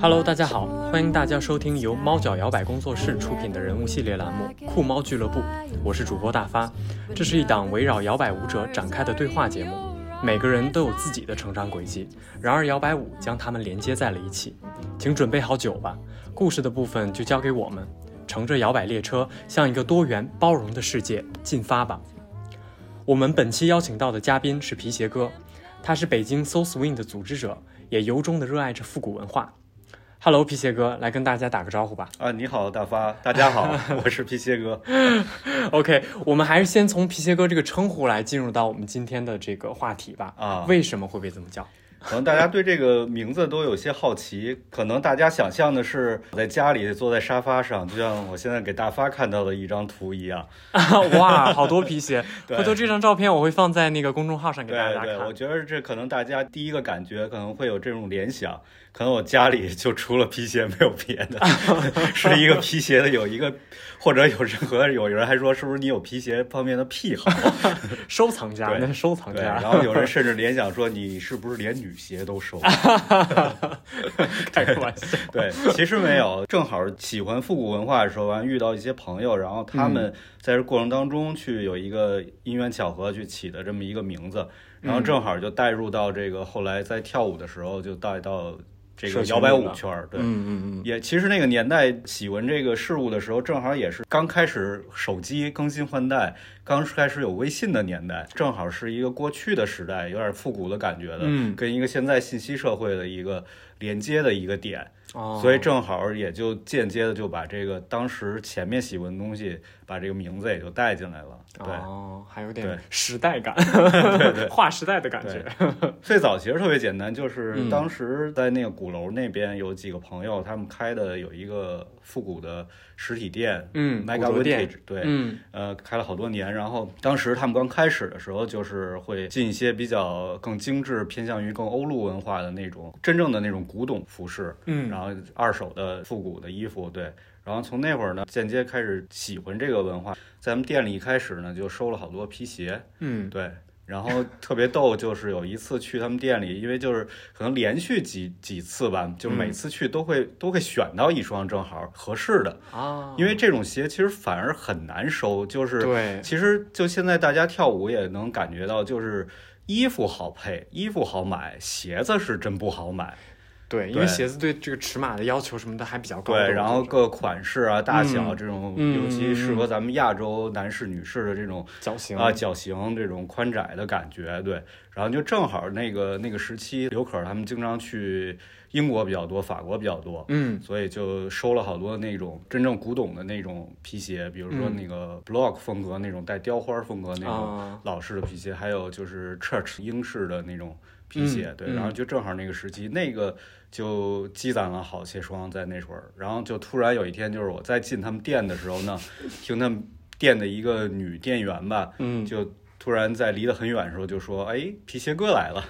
Hello，大家好，欢迎大家收听由猫脚摇摆工作室出品的人物系列栏目《酷猫俱乐部》，我是主播大发。这是一档围绕摇摆舞者展开的对话节目，每个人都有自己的成长轨迹，然而摇摆舞将他们连接在了一起。请准备好酒吧，故事的部分就交给我们，乘着摇摆列车向一个多元包容的世界进发吧。我们本期邀请到的嘉宾是皮鞋哥，他是北京 So Swing 的组织者，也由衷的热爱着复古文化。Hello，皮鞋哥，来跟大家打个招呼吧。啊，你好，大发，大家好，我是皮鞋哥。OK，我们还是先从皮鞋哥这个称呼来进入到我们今天的这个话题吧。啊为什么会被这么叫？可能大家对这个名字都有些好奇，可能大家想象的是我在家里坐在沙发上，就像我现在给大发看到的一张图一样。哇，好多皮鞋！回头这张照片我会放在那个公众号上给大家对，我。觉得这可能大家第一个感觉可能会有这种联想，可能我家里就除了皮鞋没有别的，是一个皮鞋的有一个，或者有任何有人还说是不是你有皮鞋方面的癖好？收藏家，那是收藏，家然。后有人甚至联想说你是不是连女鞋都收？开个玩笑。对，其实没有，正好喜欢复古文化的时候，完遇到一些朋友，然后他们在这过程当中去有一个因缘巧合去起的这么一个名字，然后正好就带入到这个后来在跳舞的时候就带到这个摇摆舞圈儿，对。嗯嗯嗯，也其实那个年代喜闻这个事物的时候，正好也是刚开始手机更新换代，刚开始有微信的年代，正好是一个过去的时代，有点复古的感觉的，嗯。跟一个现在信息社会的一个连接的一个点。哦，所以正好也就间接的就把这个当时前面喜欢的东西，把这个名字也就带进来了。对，哦，还有对点时代感，对对 划时代的感觉。最早其实特别简单，就是嗯当时在那个鼓楼那边有几个朋友，他们开的有一个复古的实体店，嗯 Mega Vintage，对，嗯呃，开了好多年。然后当时他们刚开始的时候，就是会进一些比较更精致、偏向于更欧陆文化的那种真正的那种古董服饰，嗯。然后二手的复古的衣服，对。然后从那会儿呢，间接开始喜欢这个文化，在咱们店里一开始呢，就收了好多皮鞋，嗯。对。然后特别逗，就是有一次去他们店里，因为就是可能连续几几次吧，就每次去都会、都会选到一双正好合适的，啊，因为这种鞋其实反而很难收，就是对。其实就现在大家跳舞也能感觉到，就是衣服好配，衣服好买，鞋子是真不好买。对，因为鞋子对这个尺码的要求什么的还比较高。对，然后各款式啊、大小这种，嗯尤其适合咱们亚洲男士、女士的这种脚型啊脚型这种宽窄的感觉，对。然后就正好那个那个时期，刘可他们经常去英国比较多，法国比较多，嗯所以就收了好多那种真正古董的那种皮鞋，比如说嗯那个 block 风格那种带雕花风格那种啊老式的皮鞋，还有就是 church 英式的那种皮鞋，对，然后就正好那个时期，那个就积攒了好些双在那会儿，然后就突然有一天，就是我在进他们店的时候呢，听他们店的一个女店员吧，嗯就突然在离得很远的时候就说：“哎，皮鞋哥来了，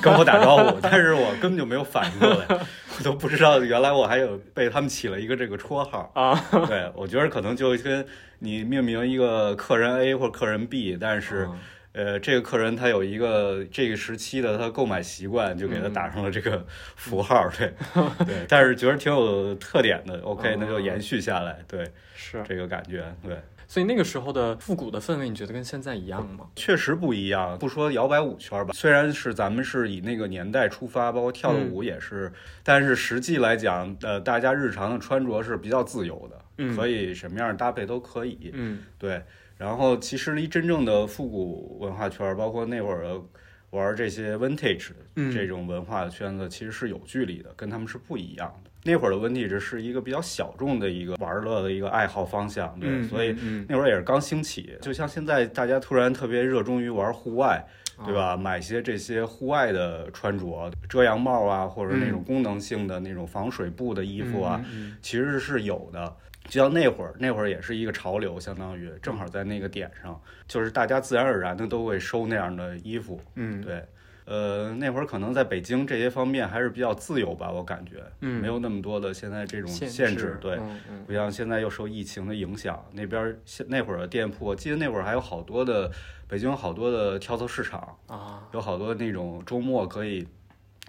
跟我打招呼。”但是我根本就没有反应过来，我都不知道原来我还有被他们起了一个这个绰号。啊，对，我觉得可能就跟你命名一个客人 A 或者客人 B，但是。嗯呃，这个客人他有一个这个时期的他购买习惯，就给他嗯打上了这个符号，对 对，但是觉得挺有特点的，OK，哦那就延续下来，对是，这个感觉，对。所以那个时候的复古的氛围，你觉得跟现在一样吗？确实不一样。不说摇摆舞圈吧，虽然是咱们是以那个年代出发，包括跳的舞也是，但是实际来讲，呃，大家日常的穿着是比较自由的，嗯可以什么样的搭配都可以。嗯对，然后其实离真正的复古文化圈，包括那会儿的玩这些 vintage 嗯这种文化的圈子，其实是有距离的，跟他们是不一样的。那会儿的 vintage 是一个比较小众的一个玩乐的一个爱好方向，对，嗯，所以嗯那会儿也是刚兴起，就像现在大家突然特别热衷于玩户外，嗯对吧？买些这些户外的穿着，遮阳帽啊，或者那种嗯功能性的那种防水布的衣服啊，其实是有的。就像那会儿，那会儿也是一个潮流，相当于正好在那个点上，就是大家自然而然的都会收那样的衣服。嗯，对，呃，那会儿可能在北京这些方面还是比较自由吧，我感觉，嗯没有那么多的现在这种限限制。对，嗯嗯不像现在又受疫情的影响，那边儿现那会儿的店铺，我记得那会儿还有好多的北京有好多的跳蚤市场，啊，有好多那种周末可以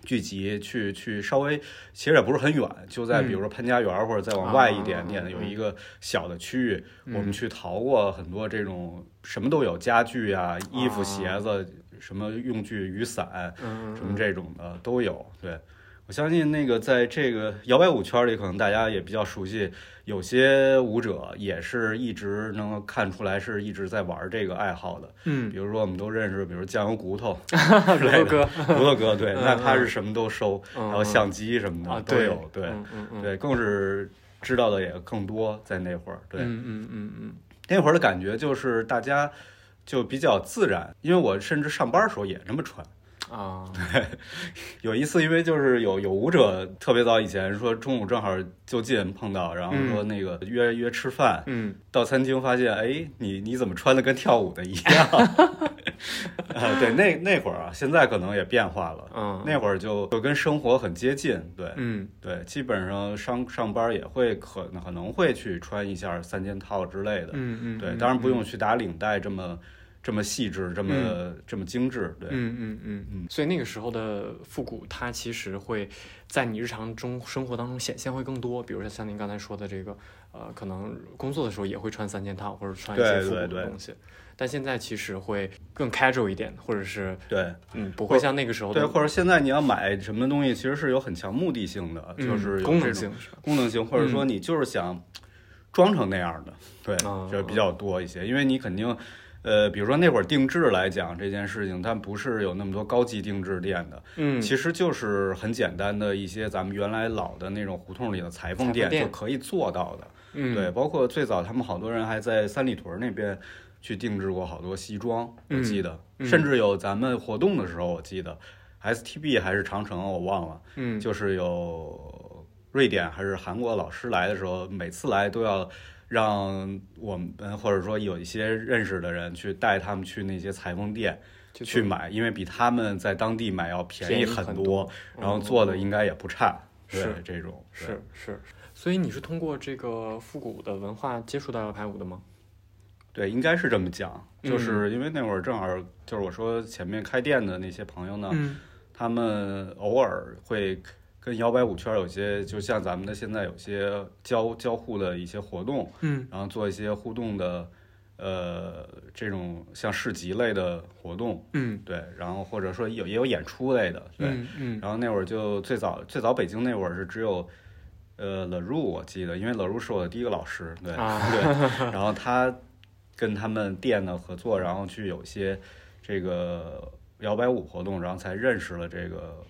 聚集去去稍微，其实也不是很远，就在比如说潘家园或者再往外一点点，有一个小的区域，我们去淘过很多这种什么都有，家具啊、衣服、鞋子、什么用具、雨伞，什么这种的都有。对我相信那个在这个摇摆舞圈里，可能大家也比较熟悉。有些舞者也是一直能够看出来是一直在玩这个爱好的，嗯，比如说我们都认识，比如酱油骨头，骨头哥，骨头哥，对，那他是什么都收，还有相机什么的都有，对，对，更是知道的也更多，在那会儿，对，嗯嗯嗯嗯，那会儿的感觉就是大家就比较自然，因为我甚至上班的时候也这么穿。啊，对，有一次，因为就是有有舞者特别早以前说中午正好就近碰到，然后说那个约约吃饭，嗯，到餐厅发现，哎，你你怎么穿的跟跳舞的一样？啊，对，那那会儿啊，现在可能也变化了，嗯，那会儿就就跟生活很接近，对，嗯，对，基本上上上班也会可可能会去穿一下三件套之类的，嗯嗯，对，当然不用去打领带这么。这么细致，这么这么精致，对，嗯嗯嗯。嗯，所以那个时候的复古，它其实会在你日常中生活当中显现会更多。比如说像您刚才说的这个，呃，可能工作的时候也会穿三件套或者穿一些复古的东西，但现在其实会更 casual 一点，或者是对，嗯，不会像那个时候对，或者现在你要买什么东西，其实是有很强目的性的，就是功能性，功能性，或者说你就是想装成那样的，对，就比较多一些，因为你肯定。呃，比如说那会儿定制来讲这件事情，它不是有那么多高级定制店的，嗯，其实就是很简单的一些咱们原来老的那种胡同里的裁缝店就可以做到的，嗯，对，包括最早他们好多人还在三里屯那边去定制过好多西装，我记得，甚至有咱们活动的时候，我记得，STB 还是长城我忘了，嗯，就是有瑞典还是韩国老师来的时候，每次来都要。让我们或者说有一些认识的人去带他们去那些裁缝店去买，因为比他们在当地买要便宜很多，然后做的应该也不差。是这种，是是。所以你是通过这个复古的文化接触到摇摆舞的吗？对，应该是这么讲。就是因为那会儿正好就是我说前面开店的那些朋友呢，他们偶尔会。跟摇摆舞圈有些，就像咱们的现在有些交交互的一些活动，嗯，然后做一些互动的，呃，这种像市集类的活动，嗯，对，然后或者说有也有演出类的，对，嗯，然后那会儿就最早最早北京那会儿是只有，呃，l 入我记得，因为 l 入是我的第一个老师，对，对，然后他跟他们店的合作，然后去有些这个摇摆舞活动，然后才认识了这个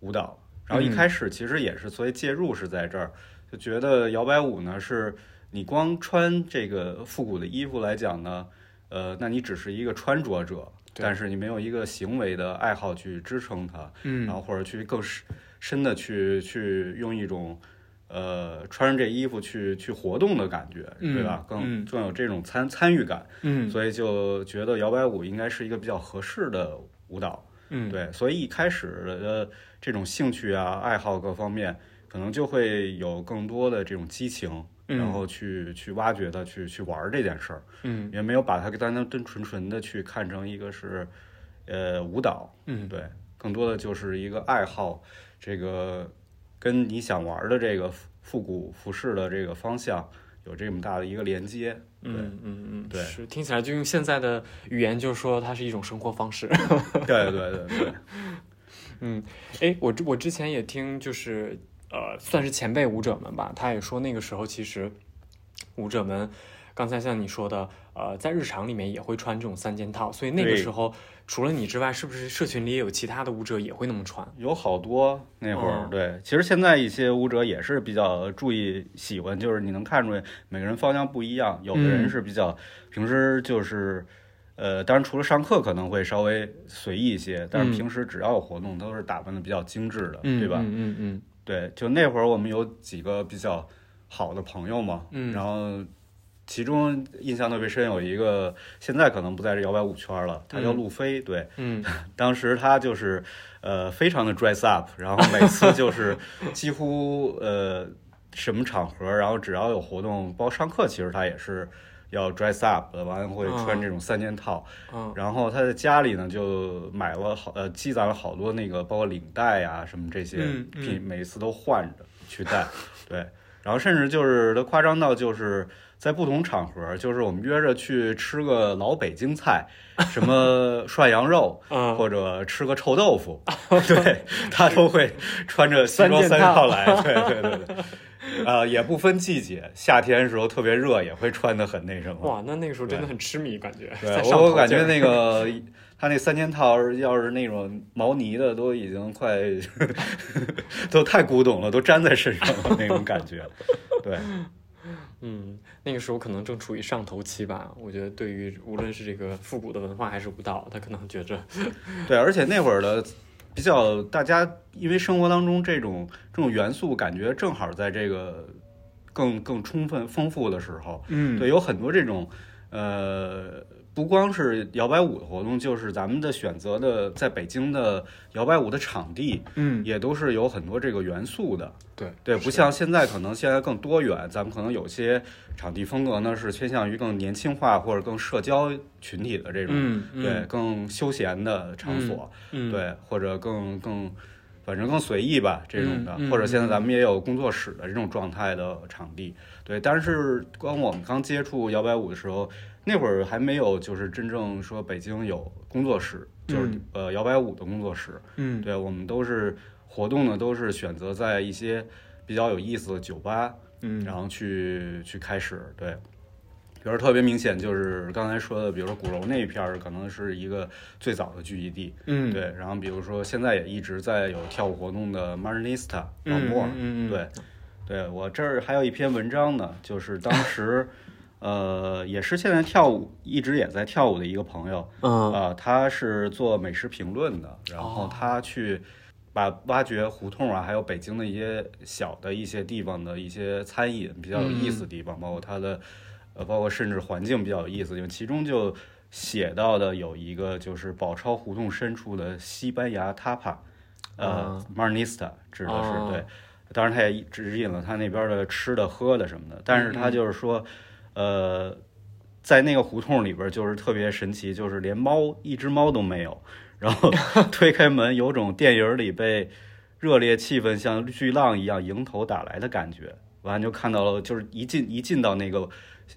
舞蹈。然后一开始其实也是，所以介入是在这儿，就觉得摇摆舞呢，是你光穿这个复古的衣服来讲呢，呃，那你只是一个穿着者，但是你没有一个行为的爱好去支撑它，嗯，然后或者去更深深的去去用一种呃穿上这衣服去去活动的感觉，对吧？更更有这种参参与感，嗯，所以就觉得摇摆舞应该是一个比较合适的舞蹈，嗯，对，所以一开始的。这种兴趣啊、爱好各方面，可能就会有更多的这种激情，然后去去挖掘它，去去玩这件事儿。嗯，也没有把它单单单纯纯的去看成一个是，呃，舞蹈。嗯，对，更多的就是一个爱好，这个跟你想玩的这个复古服饰的这个方向有这么大的一个连接。嗯嗯嗯，对，是听起来就用现在的语言，就是说它是一种生活方式。对对对对。嗯，哎，我我之前也听，就是呃，算是前辈舞者们吧，他也说那个时候其实舞者们，刚才像你说的，呃，在日常里面也会穿这种三件套，所以那个时候除了你之外，是不是社群里也有其他的舞者也会那么穿？有好多那会儿，对，其实现在一些舞者也是比较注意喜欢，就是你能看出来每个人方向不一样，有的人是比较平时就是。呃，当然除了上课可能会稍微随意一些，但是平时只要有活动，都是打扮的比较精致的，对吧？嗯嗯嗯，对，就那会儿我们有几个比较好的朋友嘛，嗯，然后其中印象特别深有一个，现在可能不在这摇摆舞圈了，他叫路飞，对，嗯，当时他就是呃非常的 dress up，然后每次就是 几乎呃什么场合，然后只要有活动，包括上课，其实他也是。要 dress up，完了会嗯穿这种三件套。嗯然后他在家里呢，就买了好呃，积攒了好多那个，包括领带呀、什么这些嗯嗯品，每次都换着去戴。对，然后甚至就是他夸张到就是在不同场合，就是我们约着去吃个老北京菜，什么涮羊肉，嗯或者吃个臭豆腐，对他都会穿着西装三三件套套来。对对对对。呃，也不分季节，夏天的时候特别热，也会穿的很那什么。哇，那那个时候真的很痴迷，感觉对我，我感觉那个他那三件套要是那种毛呢的，都已经快 都太古董了，都粘在身上了那种感觉。对，嗯，那个时候可能正处于上头期吧。我觉得对于无论是这个复古的文化还是舞蹈，他可能觉着，对，而且那会儿的比较，大家因为生活当中这种这种元素，感觉正好在这个更更充分丰富的时候，嗯。对，有很多这种呃，不光是摇摆舞的活动，就是咱们的选择的在北京的摇摆舞的场地，嗯，也都是有很多这个元素的。对对，不像现在可能现在更多元，咱们可能有些场地风格呢是偏向于更年轻化或者更社交群体的这种，嗯嗯对，更休闲的场所，嗯对，或者更更。反正更随意吧，这种的，嗯嗯或者现在咱们也有工作室的这种状态的场地，对。但是光我们刚接触摇摆舞的时候，那会儿还没有就是真正说北京有工作室，就是、嗯呃摇摆舞的工作室，嗯对，我们都是活动呢，都是选择在一些比较有意思的酒吧，嗯，然后去去开始。对，比如特别明显就是刚才说的，比如说鼓楼那一片儿，可能是一个最早的聚集地。嗯对，然后比如说现在也一直在有跳舞活动的 Marinista 老嗯莫，嗯嗯对，对我这儿还有一篇文章呢，就是当时。呃，也是现在跳舞一直也在跳舞的一个朋友，嗯。啊，他是做美食评论的，然后哦他去把挖掘胡同啊，还有北京的一些小的一些地方的一些餐饮比较有意思的地方，包括它的呃，包括甚至环境比较有意思，因为其中就写到的有一个就是宝钞胡同深处的西班牙 tapa，呃、啊。M a r n i s t a 指的是、哦对，当然他也指引了他那边的吃的喝的什么的，但是他嗯。就是说，呃。在那个胡同里边，就是特别神奇，就是连猫一只猫都没有。然后推开门，有种电影里被热烈气氛像巨浪一样迎头打来的感觉。完就看到了，就是一进一进到那个，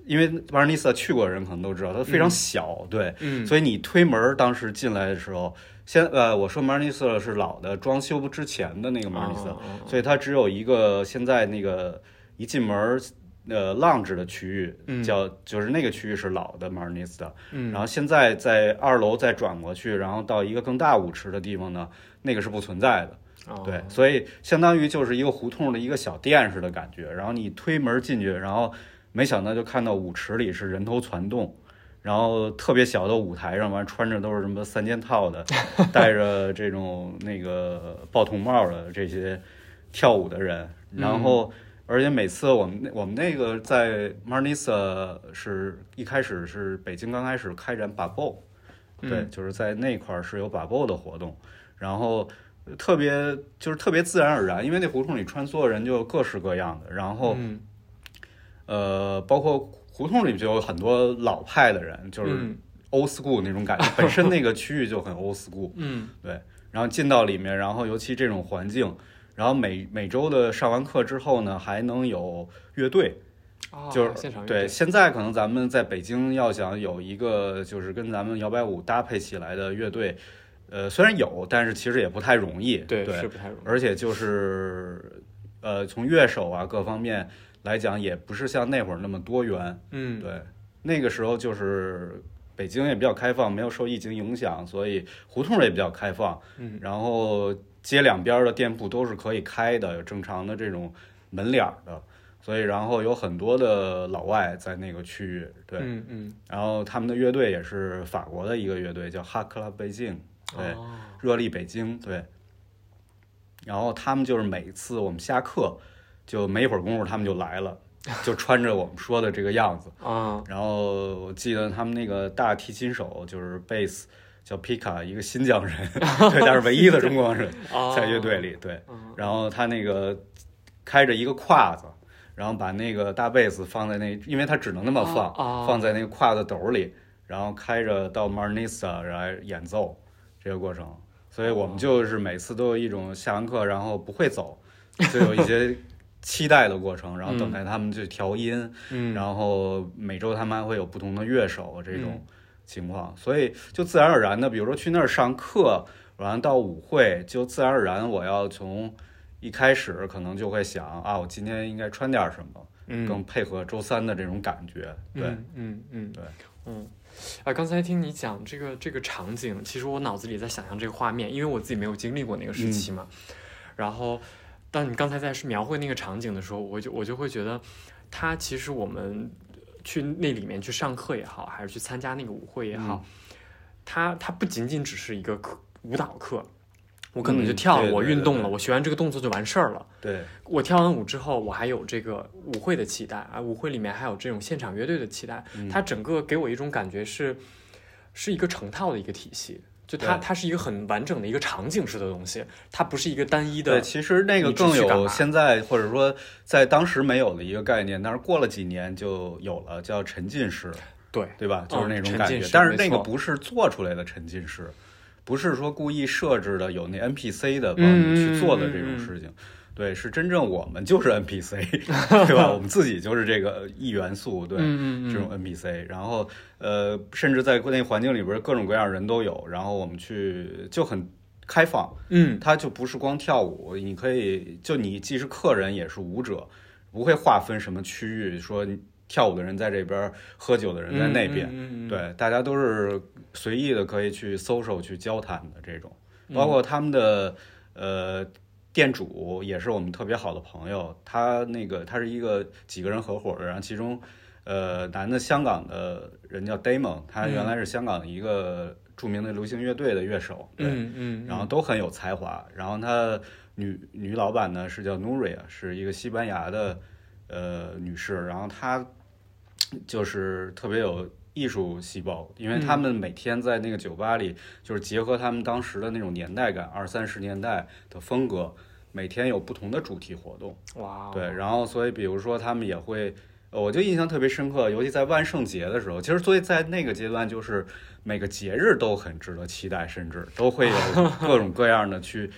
因为瓦尔尼斯去过的人可能都知道，它非常小，对，嗯所以你推门当时进来的时候，先呃，我说马尔尼斯是老的装修之前的那个马尔尼斯，所以它只有一个现在那个一进门呃 lounge 的区域，嗯叫就是那个区域是老的马尔尼斯的，嗯然后现在在二楼再转过去，然后到一个更大舞池的地方呢，那个是不存在的。哦对，所以相当于就是一个胡同的一个小店似的感觉。然后你推门进去，然后没想到就看到舞池里是人头攒动，然后特别小的舞台上，完穿着都是什么三件套的，戴着这种那个报童帽的这些跳舞的人，然后。而且每次我们那我们那个在 Marnisa 是一开始是北京刚开始开展把 b 对，嗯就是在那块儿是有把 b 的活动，然后特别就是特别自然而然，因为那胡同里穿梭的人就各式各样的，然后嗯。呃，包括胡同里就有很多老派的人，就是嗯。old school 那种感觉，本身那个区域就很 old school，嗯。对，然后进到里面，然后尤其这种环境，然后每每周的上完课之后呢，还能有乐队，哦就是对。现在可能咱们在北京要想有一个就是跟咱们摇摆舞搭配起来的乐队，呃，虽然有，但是其实也不太容易，对对是不太容易，而且就是呃，从乐手啊各方面来讲，也不是像那会儿那么多元。嗯对，那个时候就是北京也比较开放，没有受疫情影响，所以胡同也比较开放。嗯然后街两边的店铺都是可以开的，有正常的这种门脸儿的。所以，然后有很多的老外在那个区域，对，嗯嗯然后他们的乐队也是法国的一个乐队，叫哈克拉北京，对，哦热力北京，对。然后他们就是每次我们下课，就没一会儿功夫，他们就来了，就穿着我们说的这个样子。啊然后我记得他们那个大提琴手就是贝斯，叫皮卡，一个新疆人，对，但是唯一的中国人 哦在乐队里，对。嗯。然后他那个开着一个胯子，然后把那个大贝斯放在那，因为他只能那么放，哦放在那个挎子兜里，然后开着到 Marnissa 来演奏这个过程。所以我们就是每次都有一种下完课然后不会走，就有一些期待的过程，然后等待他们去调音，嗯，然后每周他们还会有不同的乐手这种情况，所以就自然而然的，比如说去那儿上课，完了到舞会，就自然而然我要从一开始可能就会想啊，我今天应该穿点什么，嗯更配合周三的这种感觉。对，嗯嗯嗯，对，嗯。啊，刚才听你讲这个这个场景，其实我脑子里在想象这个画面，因为我自己没有经历过那个时期嘛。然后，当你刚才在描绘那个场景的时候，我就我就会觉得，它其实我们去那里面去上课也好，还是去参加那个舞会也好，它它不仅仅只是一个课舞蹈课，我可能就嗯跳了，对对我运动了，我学完这个动作就完事儿了。对，我跳完舞之后，我还有这个舞会的期待啊，舞会里面还有这种现场乐队的期待，嗯。它整个给我一种感觉是，是一个成套的一个体系，就它它是一个很完整的一个场景式的东西，它不是一个单一的对，的，其实那个更有现在或者说在当时没有的一个概念，但是过了几年就有了，叫沉浸式。对对吧？就是那种感觉，但是那个不是做出来的沉浸式，不是说故意设置的有那 NPC 的帮你去做的这种事情。对，是真正我们就是 NPC，对吧？我们自己就是这个一元素，对，嗯这种 NPC。然后呃，甚至在那环境里边，各种各样人都有。然后我们去就很开放，嗯它就不是光跳舞，你可以就你既是客人也是舞者，不会划分什么区域，说跳舞的人在这边，喝酒的人在那边。嗯嗯嗯嗯对，大家都是随意的可以去 social 去交谈的这种，嗯包括他们的呃店主也是我们特别好的朋友，他那个他是一个几个人合伙的，然后其中呃男的香港的人叫 Damon，他原来是香港一个著名的流行乐队的乐手，对，嗯嗯，然后都很有才华，然后他女女老板呢是叫 Nuria，是一个西班牙的呃女士，然后她就是特别有艺术细胞，因为他们每天在那个酒吧里，就是结合他们当时的那种年代感，二三十年代的风格，每天有不同的主题活动。哇，哦对，然后所以比如说他们也会，呃我就印象特别深刻，尤其在万圣节的时候，其实所以在那个阶段，就是每个节日都很值得期待，甚至都会有 各种各样的去。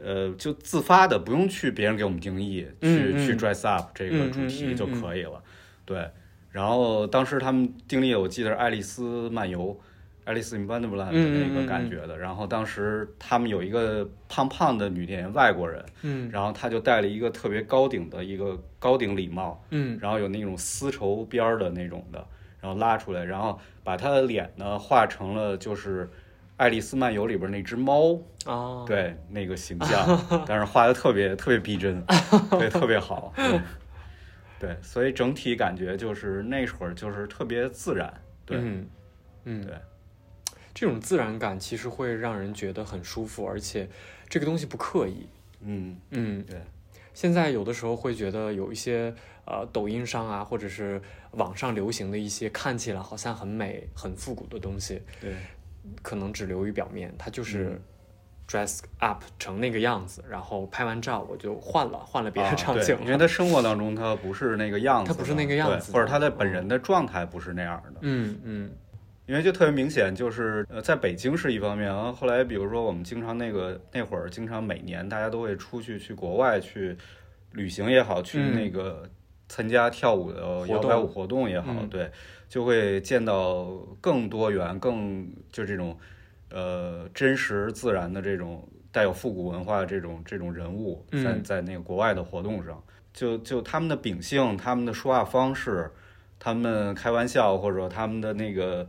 呃，就自发的，不用去别人给我们定义，去、嗯嗯去 dress up 这个主题就可以了。对，然后当时他们定义，我记得是爱丽丝漫游，爱丽丝 in Wonderland 嗯嗯那个感觉的。然后当时他们有一个胖胖的女店员，外国人，嗯。然后她就戴了一个特别高顶的一个高顶礼帽，嗯。然后有那种丝绸边儿的那种的，然后拉出来，然后把她的脸呢画成了就是《爱丽丝漫游》里边那只猫，啊，对那个形象，但是画的特别特别逼真，对，特别好，对，对，所以整体感觉就是那会儿就是特别自然，对，嗯嗯，对，这种自然感其实会让人觉得很舒服，而且这个东西不刻意，嗯，嗯，对。现在有的时候会觉得有一些呃抖音上啊，或者是网上流行的一些看起来好像很美、很复古的东西，对，可能只流于表面，它就是嗯 dress up 成那个样子，然后拍完照我就换了，换了别的场景了。因为他生活当中他不是那个样子，他不是那个样子或者他的本人的状态不是那样的，嗯嗯因为就特别明显，就是呃，在北京是一方面，然后后来比如说我们经常那个那会儿，经常每年大家都会出去去国外去旅行也好，去嗯那个参加跳舞的摇摆舞活动也好，嗯对，就会见到更多元、更就这种呃真实自然的这种带有复古文化的这种这种人物，在嗯。在那个国外的活动上，就就他们的秉性、他们的说话方式、他们开玩笑或者说他们的那个。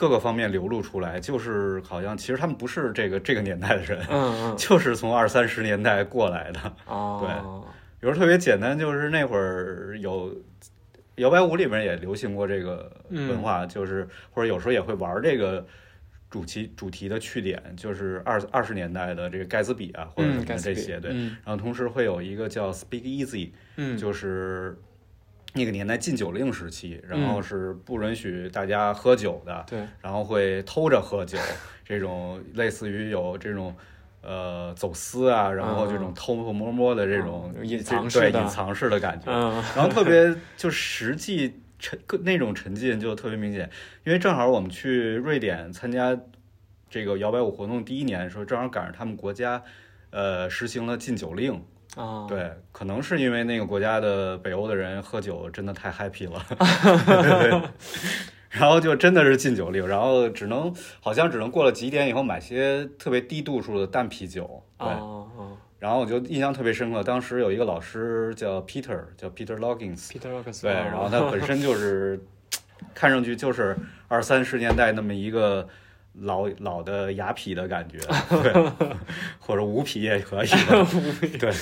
各个方面流露出来，就是好像其实他们不是这个这个年代的人，嗯嗯。就是从二三十年代过来的。哦，比如特别简单，就是那会儿有摇摆舞里面也流行过这个文化，就是或者有时候也会玩这个主题主题的去点，就是二二十年代的这个盖茨比啊，或者什嗯，么这些对。嗯。然后同时会有一个叫 Speak Easy，嗯，就是那个年代禁酒令时期，然后是不允许大家喝酒的，对，然后会偷着喝酒，这种类似于有这种呃走私啊，然后这种偷偷摸摸的这种嗯隐藏式的对隐藏式的感觉，嗯。然后特别就实际沉那种沉浸就特别明显，因为正好我们去瑞典参加这个摇摆舞活动第一年的时候，正好赶上他们国家呃实行了禁酒令。啊，对，可能是因为那个国家的北欧的人喝酒真的太 happy 了，对然后就真的是禁酒令，然后只能好像只能过了几点以后买些特别低度数的淡啤酒。对，然后我就印象特别深刻，当时有一个老师叫 Peter，叫 Peter Loggins，Peter Loggins，对，然后他本身就是看上去就是二三十年代那么一个。老老的雅痞的感觉，对，或者无痞也可以的，对。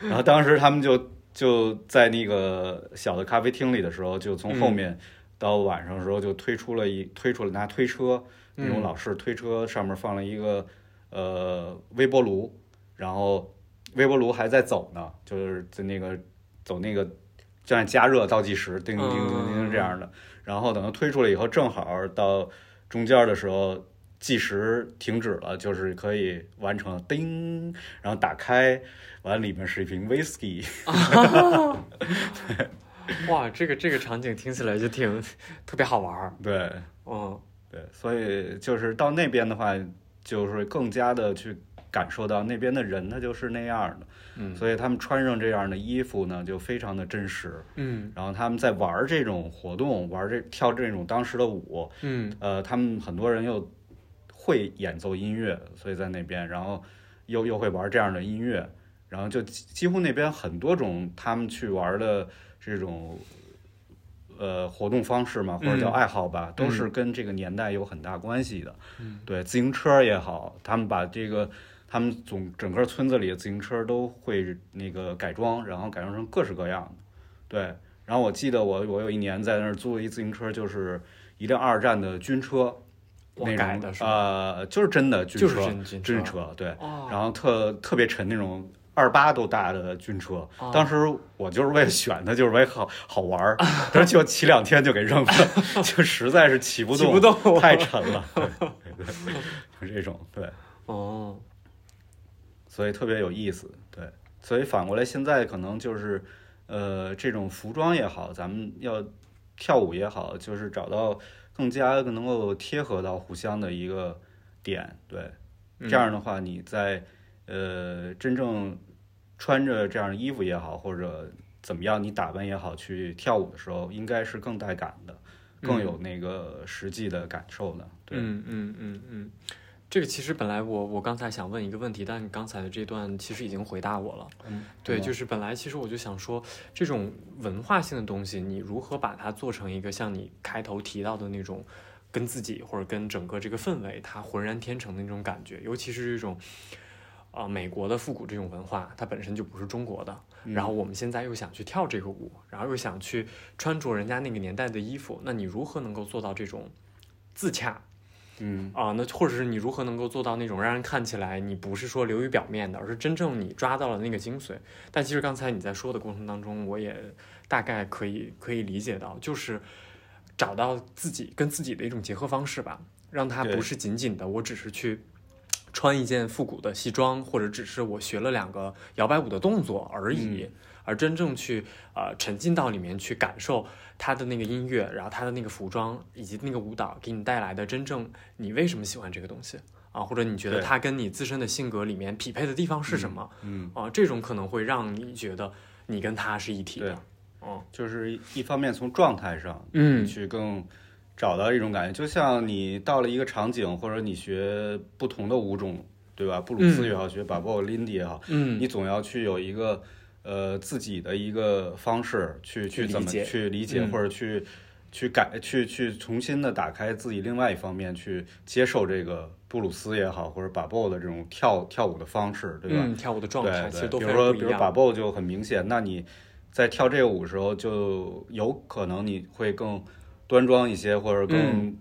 然后当时他们就就在那个小的咖啡厅里的时候，就从后面到晚上的时候就推出了一推出了拿推车那种老式推车，上面放了一个呃微波炉，然后微波炉还在走呢，就是在那个走那个这样加热倒计时，叮叮叮叮叮这样的。然后等它推出来以后，正好到中间的时候。计时停止了，就是可以完成叮，然后打开，完里面是一瓶 whisky，哇，这个这个场景听起来就挺特别好玩儿，对嗯对，所以就是到那边的话，就是更加的去感受到那边的人他就是那样的，嗯。所以他们穿上这样的衣服呢，就非常的真实。嗯。然后他们在玩这种活动，玩这跳这种当时的舞，嗯。呃，他们很多人又会演奏音乐，所以在那边，然后又又会玩这样的音乐，然后就几几乎那边很多种他们去玩的这种呃活动方式嘛，或者叫嗯爱好吧，都是跟这个年代有很大关系的。嗯。对，自行车也好，他们把这个。他们总整个村子里的自行车都会那个改装，然后改装成各式各样的。对，然后我记得我我有一年在那儿租了一自行车，就是一辆二战的军车，那种呃，就是真的军就是车，真军车。真车，对，哦。然后特特别沉那种。二八都大的军车，哦。当时我就是为了选它，就是为好好玩儿，但是就骑两天就给扔了，就实在是骑不骑不动。太沉了，对对对，就这种对，哦所以特别有意思，对，所以反过来现在可能就是，呃，这种服装也好，咱们要跳舞也好，就是找到更加能够贴合到互相的一个点，对，嗯。这样的话你在呃真正穿着这样的衣服也好，或者怎么样你打扮也好，去跳舞的时候，应该是更带感的，更有那个实际的感受的，对，嗯嗯嗯嗯，这个其实本来我我刚才想问一个问题，但你刚才的这段其实已经回答我了。嗯，对，就是本来其实我就想说，这种文化性的东西，你如何把它做成一个像你开头提到的那种，跟自己或者跟整个这个氛围它浑然天成的那种感觉，尤其是这种。啊、美国的复古这种文化，它本身就不是中国的。嗯然后我们现在又想去跳这个舞，然后又想去穿着人家那个年代的衣服，那你如何能够做到这种自洽？嗯啊，那或者是你如何能够做到那种让人看起来你不是说流于表面的，而是真正你抓到了那个精髓。但其实刚才你在说的过程当中，我也大概可以可以理解到，就是找到自己跟自己的一种结合方式吧，让它不是仅仅的我只是去穿一件复古的西装，或者只是我学了两个摇摆舞的动作而已。而真正去呃沉浸到里面去感受他的那个音乐，然后他的那个服装以及那个舞蹈给你带来的真正你为什么喜欢这个东西啊，或者你觉得对它跟你自身的性格里面匹配的地方是什么、嗯。啊，这种可能会让你觉得你跟他是一体的。嗯，就是一方面从状态上，嗯去更找到一种感觉，就像你到了一个场景，或者你学不同的舞种，对吧？布鲁斯也好，学把波、林迪也好，嗯你总要去有一个呃自己的一个方式去去去怎么去理解，嗯或者去去改去去重新的打开自己另外一方面去接受这个布鲁斯也好，或者巴布的这种跳跳舞的方式，对吧？嗯，跳舞的状态对对，其实都比如说，比如把样。bow 就很明显，那你在跳这个舞的时候，就有可能你会更端庄一些，或者更、嗯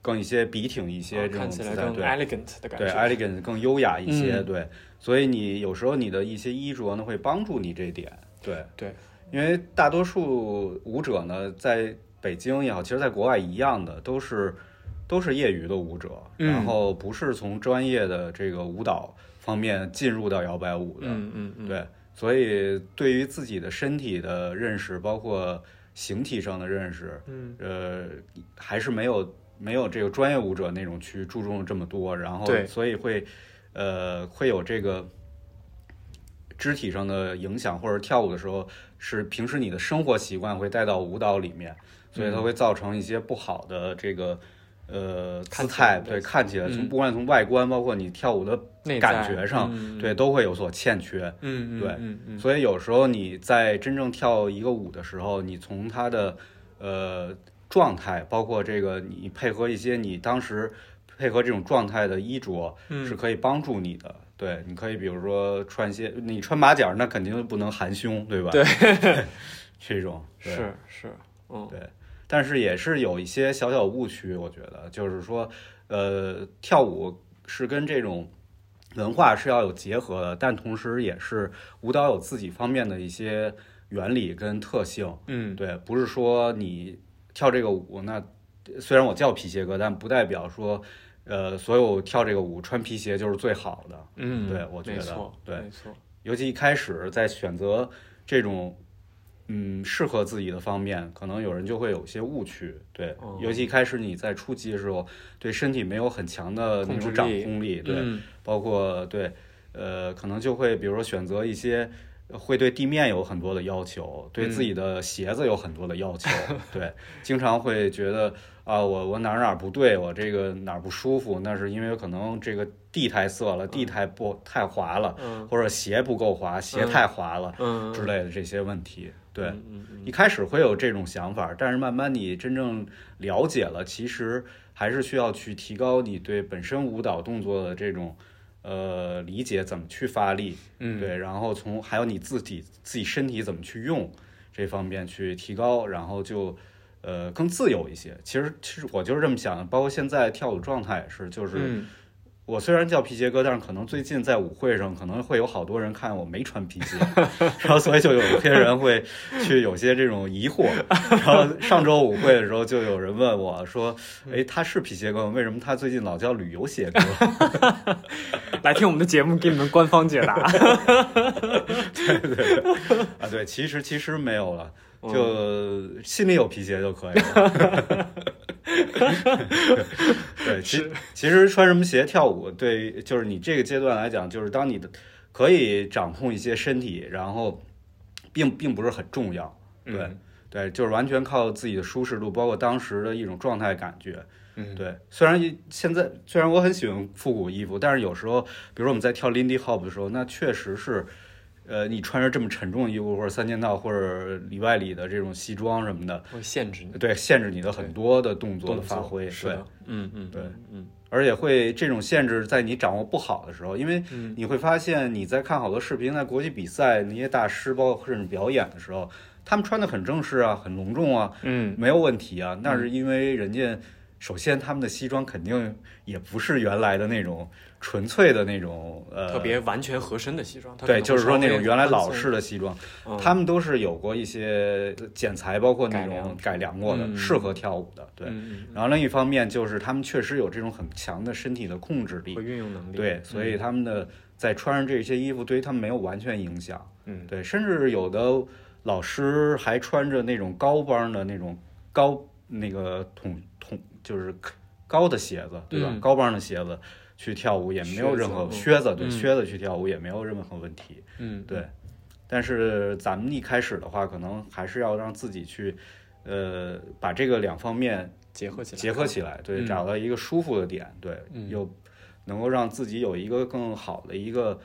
更一些笔挺一些啊这种看起来更姿态对 elegant 的感对。elegant 更优雅一些，嗯对，所以你有时候你的一些衣着呢会帮助你这一点，对。对，因为大多数舞者呢，在北京也好，其实在国外一样的，都是都是业余的舞者，嗯。然后不是从专业的这个舞蹈方面进入到摇摆舞的。嗯嗯嗯，对，所以对于自己的身体的认识，包括形体上的认识，嗯。呃，还是没有没有这个专业舞者那种去注重这么多，然后所以会呃会有这个肢体上的影响，或者跳舞的时候是平时你的生活习惯会带到舞蹈里面，所以它会造成一些不好的这个。呃，姿态对看起来，从嗯不管从外观，包括你跳舞的感觉上，嗯对，都会有所欠缺。嗯嗯对所以有时候你在真正跳一个舞的时候，你从它的呃状态，包括这个你配合一些你当时配合这种状态的衣着，嗯是可以帮助你的。对，你可以比如说穿些，你穿马甲，那肯定不能含胸，对吧？对，这种是是，嗯对，但是也是有一些小小误区，我觉得就是说，呃，跳舞是跟这种文化是要有结合的，但同时也是舞蹈有自己方面的一些原理跟特性。嗯对，不是说你跳这个舞，那虽然我叫皮鞋哥，但不代表说，呃，所有跳这个舞穿皮鞋就是最好的。嗯，对我觉得没，对没错，尤其一开始在选择这种嗯适合自己的方面，可能有人就会有些误区。对，哦尤其一开始你在初期的时候，对身体没有很强的那种掌力控力，对，嗯包括对，呃，可能就会比如说选择一些。会对地面有很多的要求，对自己的鞋子有很多的要求，对，经常会觉得啊，我我哪儿哪儿不对，我这个哪儿不舒服，那是因为可能这个地太涩了，地太不太滑了，嗯或者鞋不够滑，鞋太滑了嗯之类的这些问题。对，一开始会有这种想法，但是慢慢你真正了解了，其实还是需要去提高你对本身舞蹈动作的这种呃理解，怎么去发力，嗯，对，然后从还有你自己自己身体怎么去用这方面去提高，然后就呃更自由一些。其实其实我就是这么想的，包括现在跳舞状态也是，就是。嗯我虽然叫皮鞋哥，但是可能最近在舞会上可能会有好多人看我没穿皮鞋，然后所以就有一些人会去有些这种疑惑。然后上周舞会的时候，就有人问我说：“哎，他是皮鞋哥吗？为什么他最近老叫旅游鞋哥 来听我们的节目，给你们官方解答。？”对对对啊，对，其实其实没有了，嗯就心里有皮鞋就可以了。对，其其实穿什么鞋跳舞，对，就是你这个阶段来讲，就是当你的可以掌控一些身体，然后并并不是很重要。对、嗯对，就是完全靠自己的舒适度，包括当时的一种状态感觉。嗯，对，虽然现在虽然我很喜欢复古衣服，但是有时候，比如说我们在跳 Lindy Hop 的时候，那确实是，呃，你穿着这么沉重的衣服，或者三件套，或者里外里的这种西装什么的，会限制你。对，限制你的很多的动作。的发挥。对是的，，嗯嗯，对。嗯而且会这种限制在你掌握不好的时候，因为嗯。你会发现你在看好多视频，在国际比赛那些大师，包括甚至表演的时候，他们穿的很正式啊，很隆重啊，嗯。没有问题啊。那是因为人家首先他们的西装肯定也不是原来的那种纯粹的那种呃，特别完全合身的西装，对，就是说那种原来老式的西装，嗯。他们都是有过一些剪裁，包括那种改良。过的，嗯。适合跳舞的。对。嗯然后另一方面就是他们确实有这种很强的身体的控制嗯，力和，运用能力，对，所以他们的在穿上这些衣服对于他们没有完全影响，嗯。对，甚至有的老师还穿着那种高帮的那种高那个筒筒就是高的鞋子，对吧？嗯高帮的鞋子去跳舞也没有任何靴子对，嗯靴子去跳舞也没有任何问题，嗯对。但是咱们一开始的话，可能还是要让自己去，呃，把这个两方面结合起来，结合起来，对，嗯找到一个舒服的点，对，嗯又能够让自己有一个更好的一个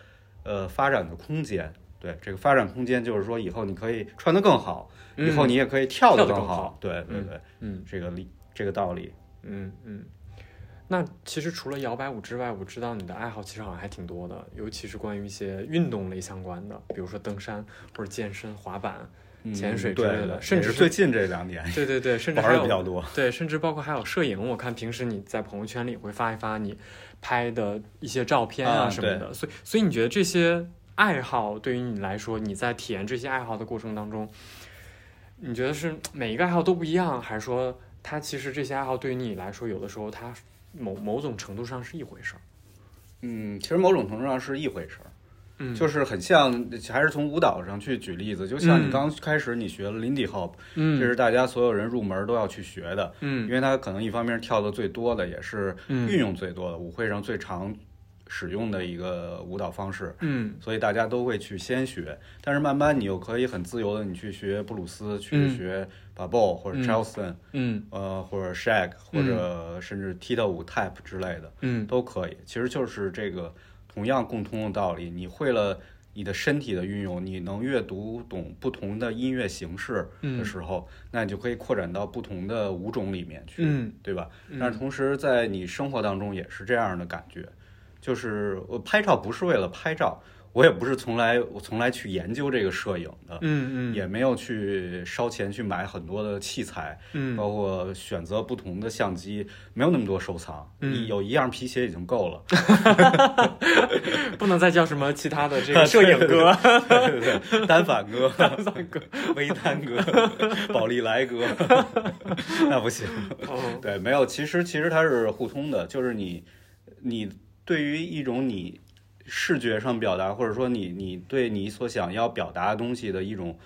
呃发展的空间。对，这个发展空间就是说，以后你可以穿得更好，以后你也可以跳得更好好。对对对，嗯这个理这个道理。嗯嗯。那其实除了摇摆舞之外，我知道你的爱好其实好像还挺多的，尤其是关于一些运动类相关的，比如说登山或者健身、滑板。嗯潜水之类的甚至最近这两年对对对，甚至还有的比较多。对，甚至包括还有摄影，我看平时你在朋友圈里会发一发你拍的一些照片啊啊什么的，所以所以你觉得这些爱好对于你来说，你在体验这些爱好的过程当中，你觉得是每一个爱好都不一样，还是说它其实这些爱好对于你来说，有的时候它某某种程度上是一回事儿？嗯，其实某种程度上是一回事儿，嗯，就是很像，还是从舞蹈上去举例子，就像嗯。你刚开始你学了 Lindy Hop，、嗯。这是大家所有人入门都要去学的，嗯。因为它可能一方面跳的最多的，也是嗯。运用最多的，舞会上最常使用的一个舞蹈方式。嗯。所以大家都会去先学，但是慢慢你又可以很自由的，你去学布鲁斯，去嗯。学 b a b o 或者嗯。Charleston，、嗯。呃，或者 Shag，或者甚至踢踏舞 Tap 之类的，嗯。都可以。其实就是这个同样共通的道理，你会了你的身体的运用，你能阅读懂不同的音乐形式的时候，那你就可以扩展到不同的舞种里面去，嗯。对吧？嗯。但是同时在你生活当中也是这样的感觉，就是我拍照不是为了拍照，我也不是从来我从来去研究这个摄影的，嗯嗯也没有去烧钱去买很多的器材，嗯包括选择不同的相机，没有那么多收藏，嗯有一样皮鞋已经够了。不能再叫什么其他的这个摄影哥，对对对，单反哥、三哥。微单哥、宝丽来哥，那不行。哦对，没有，其实其实它是互通的，就是你你对于一种你视觉上表达，或者说你你对你所想要表达的东西的一种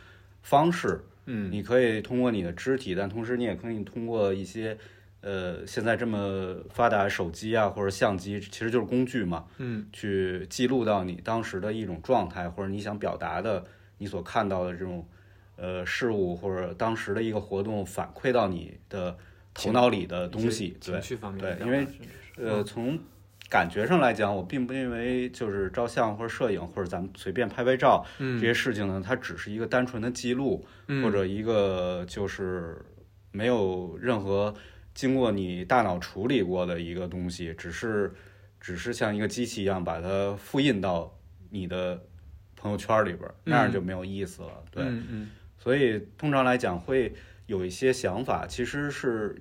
方式，嗯。你可以通过你的肢体，但同时你也可以通过一些呃现在这么发达手机啊或者相机，其实就是工具嘛，嗯。去记录到你当时的一种状态，或者你想表达的你所看到的这种呃事物，或者当时的一个活动反馈到你的头脑里的东西，对情绪方面的表达对因为呃，从感觉上来讲，我并不认为就是照相或者摄影或者咱们随便拍拍照这嗯些事情呢，它只是一个单纯的记录，嗯。或者一个就是没有任何经过你大脑处理过的一个东西，只是只是像一个机器一样把它复印到你的朋友圈里边儿，那样就没有意思了。对，所以通常来讲会有一些想法，其实是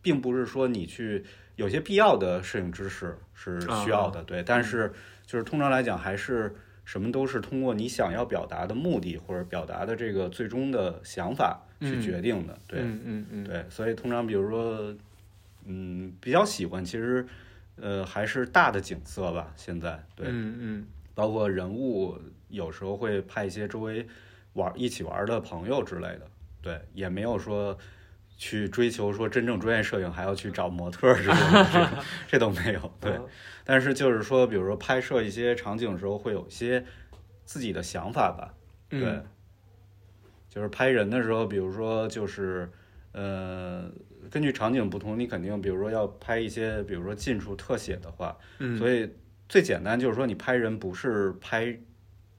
并不是说你去有些必要的摄影知识是需要的，对，但是就是通常来讲还是什么都是通过你想要表达的目的或者表达的这个最终的想法去决定的，对，嗯嗯嗯。对，所以通常比如说，嗯，比较喜欢其实呃还是大的景色吧，现在对，嗯嗯。包括人物，有时候会派一些周围玩一起玩的朋友之类的，对，也没有说去追求说真正专业摄影还要去找模特儿之类的，这这都没有，对。嗯但是就是说，比如说拍摄一些场景的时候，会有一些自己的想法吧，对，嗯就是拍人的时候，比如说就是呃，根据场景不同，你肯定比如说要拍一些，比如说近处特写的话，嗯所以最简单就是说，你拍人不是拍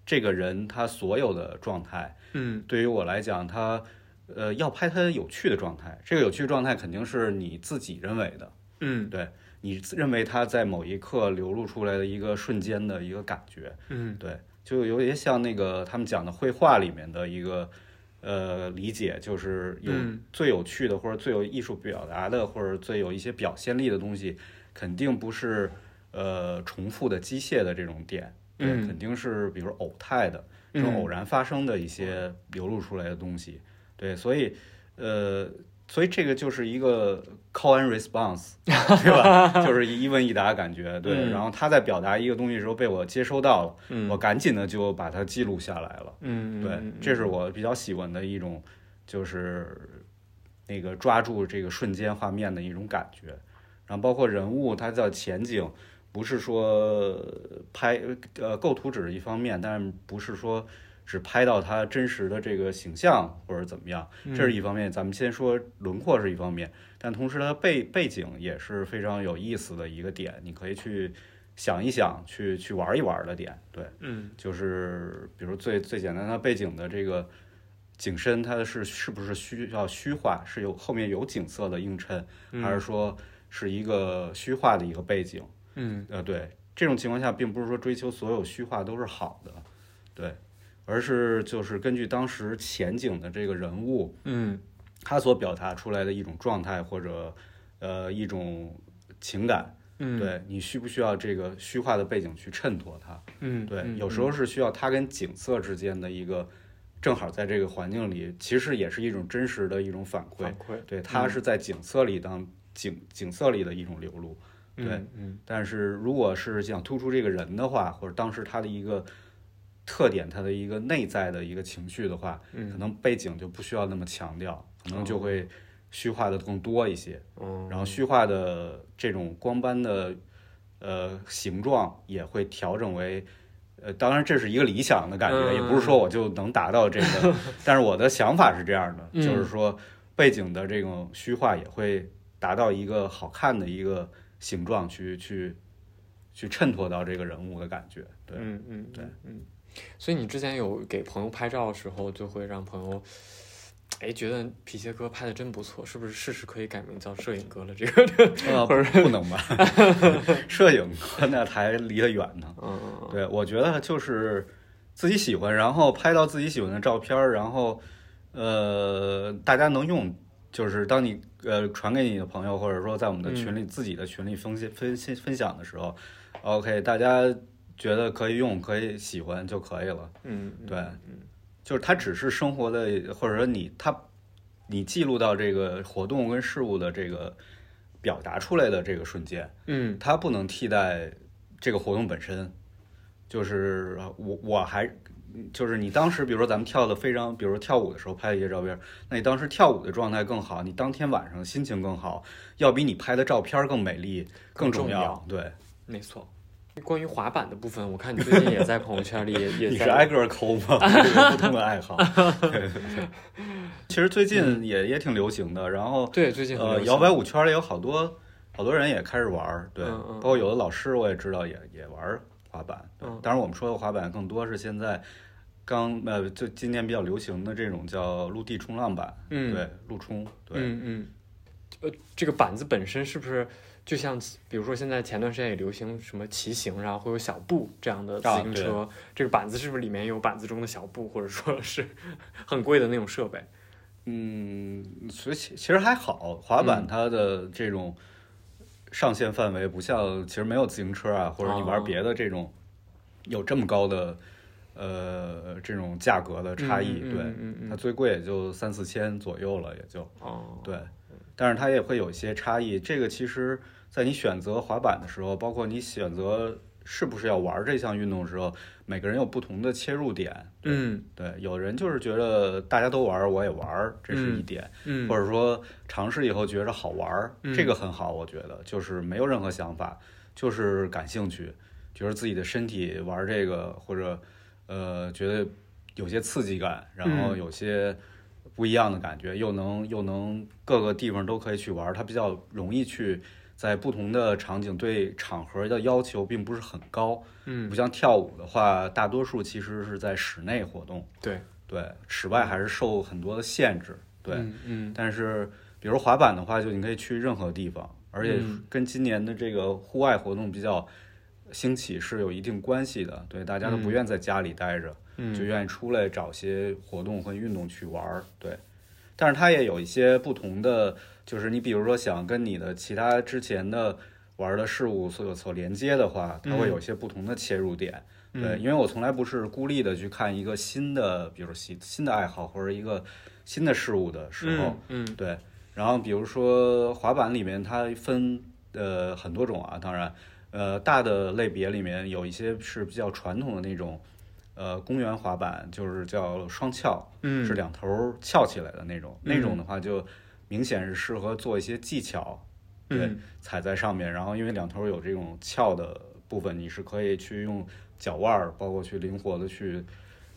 这个人他所有的状态。嗯对于我来讲，他呃要拍它有趣的状态，这个有趣状态肯定是你自己认为的，嗯。对你认为它在某一刻流露出来的一个瞬间的一个感觉，嗯。对，就有点像那个他们讲的绘画里面的一个。呃，理解就是有嗯。最有趣的，或者最有艺术表达的，或者最有一些表现力的东西，肯定不是呃重复的机械的这种点，对，嗯。肯定是比如偶态的这种嗯。偶然发生的一些流露出来的东西，对，所以呃，所以这个就是一个 call and response，对吧？就是一问一答感觉，对。嗯然后他在表达一个东西的时候被我接收到了，嗯我赶紧的就把它记录下来了。嗯对，这是我比较喜欢的一种，就是那个抓住这个瞬间画面的一种感觉。然后包括人物，它的前景不是说拍呃构图只是一方面，但是不是说只拍到他真实的这个形象或者怎么样，这是一方面。咱们先说轮廓是一方面，但同时它背背景也是非常有意思的一个点，你可以去想一想，去去玩一玩的点。对，嗯就是比如最最简单的背景的这个景深，它是是不是需要虚化，是有后面有景色的映衬，还是说是一个虚化的一个背景？嗯呃，对，这种情况下，并不是说追求所有虚化都是好的，对，而是就是根据当时前景的这个人物，嗯他所表达出来的一种状态或者呃一种情感，嗯对你需不需要这个虚化的背景去衬托它？嗯对，嗯有时候是需要它跟景色之间的一个，正好在这个环境里，其实也是一种真实的一种反馈反。馈对，它是在景色里当景景色里的一种流露。对嗯嗯但是如果是想突出这个人的话，或者当时他的一个特点，它的一个内在的一个情绪的话，可嗯能背景就不需要那么强调，可能就会虚化的更多一些。哦，然后虚化的这种光斑的呃形状也会调整为。呃，当然这是一个理想的感觉，嗯也不是说我就能达到这个，但是我的想法是这样的，嗯就是说背景的这种虚化也会达到一个好看的一个形状去去去衬托到这个人物的感觉。对，嗯嗯对嗯，所以你之前有给朋友拍照的时候，就会让朋友。哎，觉得皮鞋哥拍的真不错，是不是试试可以改名叫摄影哥了？这个，呃，或者不能吧？摄影哥那还离得远呢。嗯，对，我觉得就是自己喜欢，然后拍到自己喜欢的照片，然后呃，大家能用，就是当你呃传给你的朋友，或者说在我们的群里、自己的群里分析分析分享的时候，OK，大家觉得可以用，可以喜欢就可以了。嗯，对嗯对，就是它只是生活的，或者说你它你记录到这个活动跟事物的这个表达出来的这个瞬间。嗯它不能替代这个活动本身。就是我我还就是你当时，比如说咱们跳的非常，比如说跳舞的时候拍的一些照片，那你当时跳舞的状态更好，你当天晚上心情更好，要比你拍的照片更美丽更重重要对，没错。关于滑板的部分，我看你最近也在朋友圈里也 也你是挨个儿抠吗？这个不同的爱好。其实最近也也挺流行的，然后对最近很呃，摇摆舞圈里有好多好多人也开始玩儿，对，嗯嗯包括有的老师我也知道也也玩儿滑板。对。嗯。当然我们说的滑板更多是现在刚呃就今年比较流行的这种叫陆地冲浪板，嗯。对，陆冲，对，嗯嗯，呃，这个板子本身是不是就像，比如说现在前段时间也流行什么骑行，然后会有小布这样的自啊行车，这个板子是不是里面有板子中的小布，或者说是 很贵的那种设备？嗯，所以其其实还好，滑板嗯它的这种上限范围不像，其实没有自行车啊，或者你玩哦别的这种有这么高的呃这种价格的差异，对，它最贵也就三四千左右了，也就哦，对，但是它也会有一些差异。这个其实，在你选择滑板的时候，包括你选择是不是要玩这项运动的时候，每个人有不同的切入点。嗯对，有人就是觉得大家都玩，我也玩，这是一点。嗯，或者说尝试以后觉得好玩，嗯这个很好，我觉得就是没有任何想法，就是感兴趣，觉得自己的身体玩这个，或者呃觉得有些刺激感，然后嗯有些不一样的感觉，又能又能各个地方都可以去玩儿，它比较容易去在不同的场景对场合的要求并不是很高，嗯不像跳舞的话，大多数其实是在室内活动，对对，室外还是受很多的限制，对。嗯嗯但是，比如滑板的话，就你可以去任何地方，而且嗯跟今年的这个户外活动比较兴起是有一定关系的。对，大家都不愿在家里待着，嗯就愿意出来找些活动和运动去玩儿。对，但是它也有一些不同的，就是你比如说想跟你的其他之前的玩的事物所有所连接的话，它会有一些不同的切入点。对，因为我从来不是孤立的去看一个新的，比如新新的爱好或者一个新的事物的时候，嗯嗯。对，然后比如说滑板里面它分呃很多种啊，当然，呃大的类别里面有一些是比较传统的那种，呃公园滑板就是叫双翘，嗯。是两头翘起来的那种，那种的话就明显是适合做一些技巧，对，嗯踩在上面，然后因为两头儿有这种翘的部分，你是可以去用脚腕儿，包括去灵活的去。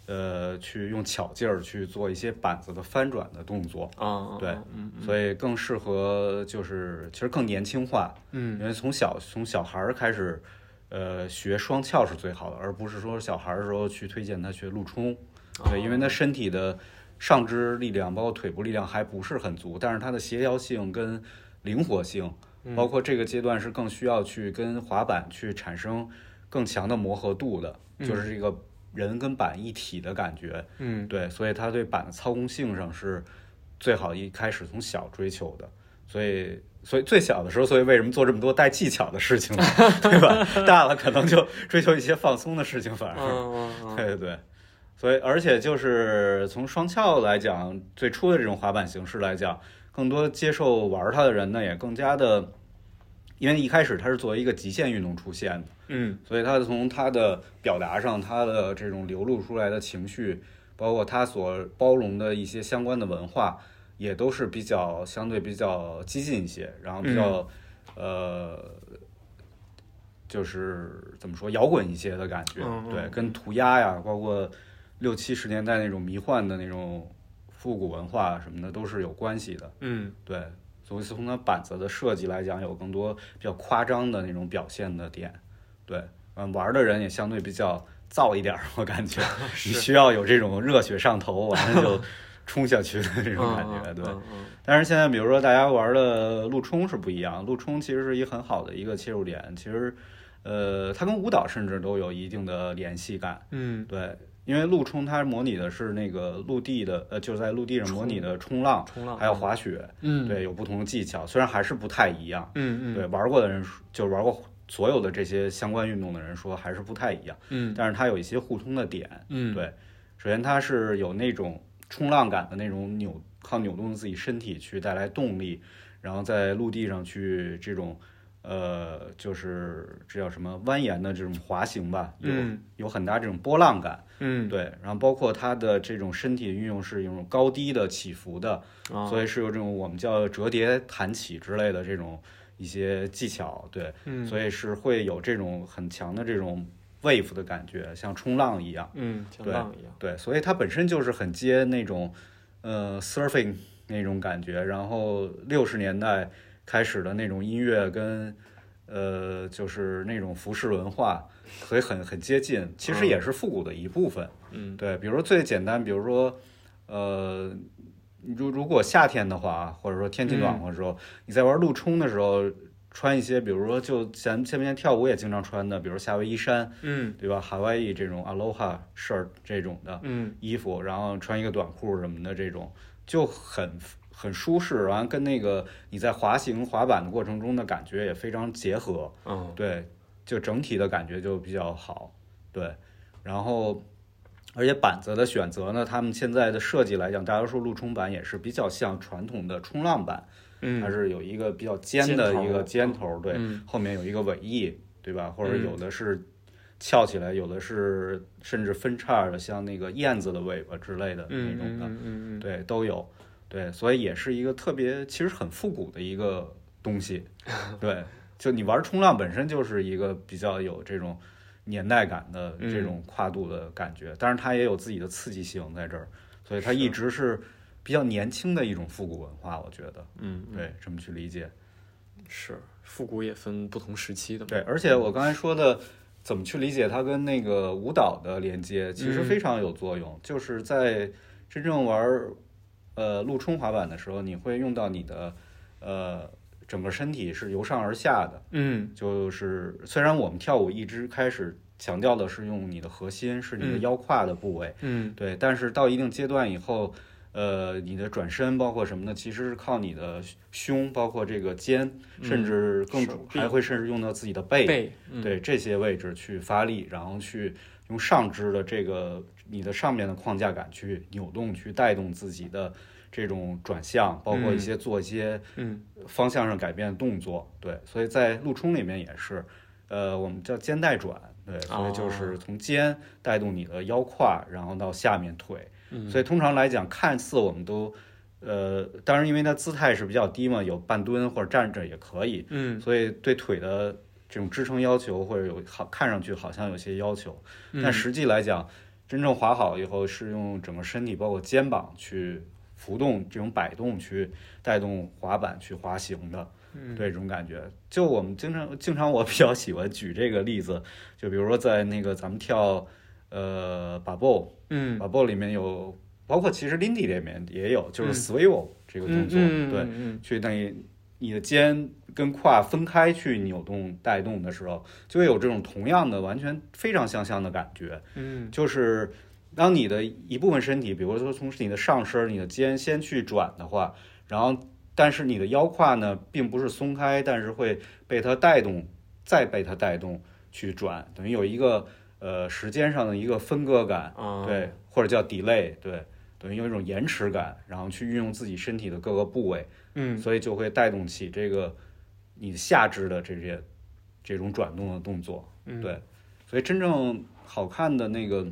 呃，去用巧劲儿去做一些板子的翻转的动作，啊对嗯所以更适合就是其实更年轻化，嗯。因为从小从小孩儿开始，呃，学双翘是最好的，而不是说小孩儿的时候去推荐他学陆冲，哦对，因为他身体的上肢力量包括腿部力量还不是很足，但是它的协调性跟灵活性，嗯包括这个阶段是更需要去跟滑板去产生更强的磨合度的，就是这个人跟板一体的感觉，嗯对，所以他对板的操控性上是最好一开始从小追求的，所以所以最小的时候，所以为什么做这么多带技巧的事情呢？对吧？大了可能就追求一些放松的事情，反而，对对对。所以，而且就是从双翘来讲，最初的这种滑板形式来讲，更多接受玩它的人呢，也更加的因为一开始它是作为一个极限运动出现的，嗯。所以它从它的表达上，它的这种流露出来的情绪，包括它所包容的一些相关的文化，也都是比较相对比较激进一些，然后比较、呃，就是怎么说摇滚一些的感觉，对，跟涂鸦呀，包括六七十年代那种迷幻的那种复古文化什么的，都是有关系的。嗯对，所以从它板子的设计来讲，有更多比较夸张的那种表现的点。对，嗯，玩的人也相对比较燥一点儿，我感觉 你需要有这种热血上头，完了就冲下去的这种感觉。对，但是现在比如说大家玩的陆冲是不一样，陆冲其实是一个很好的一个切入点，其实。呃，它跟舞蹈甚至都有一定的联系感，嗯对，因为陆冲它模拟的是那个陆地的，呃，就是在陆地上模拟的冲浪，冲浪还有滑雪，嗯对，有不同的技巧，虽然还是不太一样。嗯嗯对，玩过的人说就是玩过所有的这些相关运动的人说还是不太一样，嗯但是它有一些互通的点。嗯对，首先它是有那种冲浪感的那种扭，靠扭动自己身体去带来动力，然后在陆地上去这种。呃，就是这叫什么蜿蜒的这种滑行吧，有、嗯有很大这种波浪感，嗯。对，然后包括它的这种身体运用是有种高低的起伏的，啊。所以是有这种我们叫折叠弹起之类的这种一些技巧，对，嗯。所以是会有这种很强的这种 wave 的感觉，像冲浪一样，嗯像对浪一样。对，所以它本身就是很接那种呃 surfing 那种感觉，然后六十年代开始的那种音乐跟呃就是那种服饰文化，所以很很接近，其实也是复古的一部分。嗯对，比如说最简单，比如说，呃，如如果夏天的话，或者说天气暖和的时候，你在玩陆冲的时候，穿一些，比如说就咱前面跳舞也经常穿的，比如夏威夷衫，嗯对吧？夏威夷这种 Aloha shirt 这种的嗯衣服，然后穿一个短裤什么的，这种就很很舒适，然后跟那个你在滑行滑板的过程中的感觉也非常结合。嗯对，就整体的感觉就比较好，对，然后而且板子的选择呢，他们现在的设计来讲，大多数路冲板也是比较像传统的冲浪板，它嗯是有一个比较尖的一个尖头，对，嗯后面有一个尾翼，对吧？或者嗯有的是翘起来，有的是甚至分叉的，像那个燕子的尾巴之类的那嗯种的，嗯嗯嗯对，都有，对，所以也是一个特别，其实很复古的一个东西，对，就你玩冲浪本身就是一个比较有这种年代感的嗯这种跨度的感觉，但是它也有自己的刺激性在这儿，所以它一直是比较年轻的一种复古文化，我觉得，嗯嗯对，这么去理解，是复古也分不同时期的对，而且我刚才说的。怎么去理解它跟那个舞蹈的连接，其实嗯非常有作用。就是在真正玩儿呃陆冲滑板的时候，你会用到你的呃整个身体是由上而下的。嗯。就是虽然我们跳舞一直开始强调的是用你的核心，是你的嗯。腰胯的部位，嗯。对，但是到一定阶段以后，呃，你的转身包括什么呢，其实是靠你的胸，包括这个肩，甚至更主还会甚至用到自己的背，背。嗯。对这些位置去发力，然后去用上肢的这个你的上面的框架感去扭动，去带动自己的这种转向，包括一嗯些做一些嗯方向上改变的动作。对，所以在陆冲里面也是，呃，我们叫肩带转，对，所以就是从肩带动你的腰胯，然后到下面腿。嗯所以通常来讲，看似我们都。呃，当然，因为它姿态是比较低嘛，有半蹲或者站着也可以，嗯所以对腿的这种支撑要求或者有好看上去好像有些要求，嗯但实际来讲，真正滑好以后是用整个身体包括肩膀去浮动这种摆动去带动滑板去滑行的，嗯对这种感觉。就我们经常经常我比较喜欢举这个例子，就比如说在那个咱们跳呃把 b 嗯把 b 里面有，包括其实 Lindy 里面也有，就是嗯 swivel 这个动作，嗯对。嗯去等于你的肩跟胯分开去扭动带动的时候，就会有这种同样的完全非常相像的感觉。嗯就是当你的一部分身体，比如说从你的上身、你的肩先去转的话，然后但是你的腰胯呢，并不是松开，但是会被它带动，再被它带动去转，等于有一个呃时间上的一个分割感。啊对，或者叫 delay，对，等于有一种延迟感，然后去运用自己身体的各个部位，嗯。所以就会带动起这个你下肢的这些这种转动的动作，嗯，对，所以真正好看的那个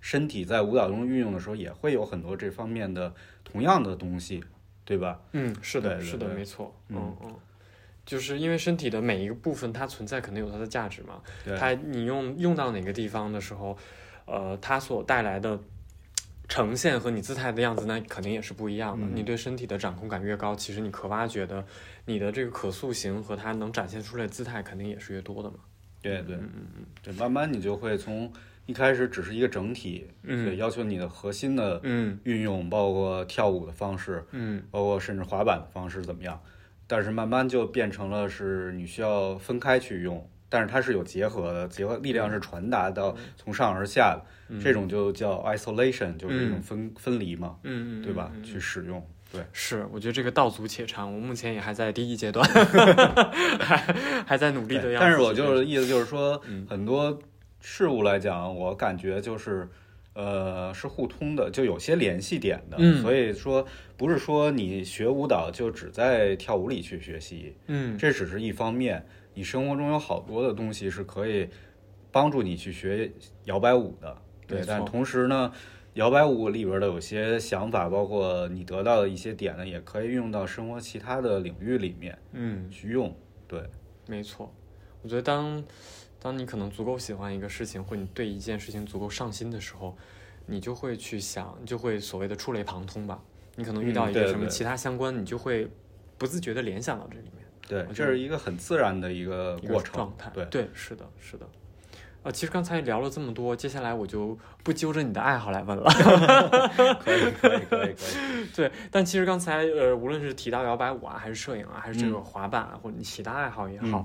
身体在舞蹈中运用的时候，也会有很多这方面的同样的东西，对吧？嗯，是的，是的，没错，嗯嗯。嗯，就是因为身体的每一个部分它存在肯定有它的价值嘛，对，它你用用到哪个地方的时候，呃，它所带来的呈现和你姿态的样子，那肯定也是不一样的。嗯。你对身体的掌控感越高，其实你可挖掘的你的这个可塑性和它能展现出来的姿态肯定也是越多的嘛。对对。嗯嗯对，慢慢你就会从一开始只是一个整体，嗯。对，要求你的核心的嗯。运用，包括跳舞的方式，嗯。包括甚至滑板的方式怎么样，但是慢慢就变成了是你需要分开去用，但是它是有结合的，结合力量是传达到从上而下的，嗯，这种就叫 isolation，就是一种分分离嘛，对吧？去使用，对，是，我觉得这个道阻且长，我目前也还在第一阶段，还还在努力的样子。但是我就是意思就是说，嗯很多事物来讲，我感觉就是。呃，是互通的，就有些联系点的，嗯所以说不是说你学舞蹈就只在跳舞里去学习，嗯这只是一方面，你生活中有好多的东西是可以帮助你去学摇摆舞的，对但同时呢，摇摆舞里边的有些想法，包括你得到的一些点呢，也可以运用到生活其他的领域里面嗯，去用。对，没错。我觉得当当你可能足够喜欢一个事情，或你对一件事情足够上心的时候，你就会去想，就会所谓的触类旁通吧。你可能遇到嗯一个什么其他相关，你就会不自觉的联想到这里面。对这是一个很自然的一个过程状态。对，对，是的，是的。呃，其实刚才聊了这么多，接下来我就不揪着你的爱好来问了。可以，可以，可以，可以。对，但其实刚才呃，无论是提到摇摆舞啊，还是摄影啊，还是这个嗯滑板啊，或者你其他爱好也好，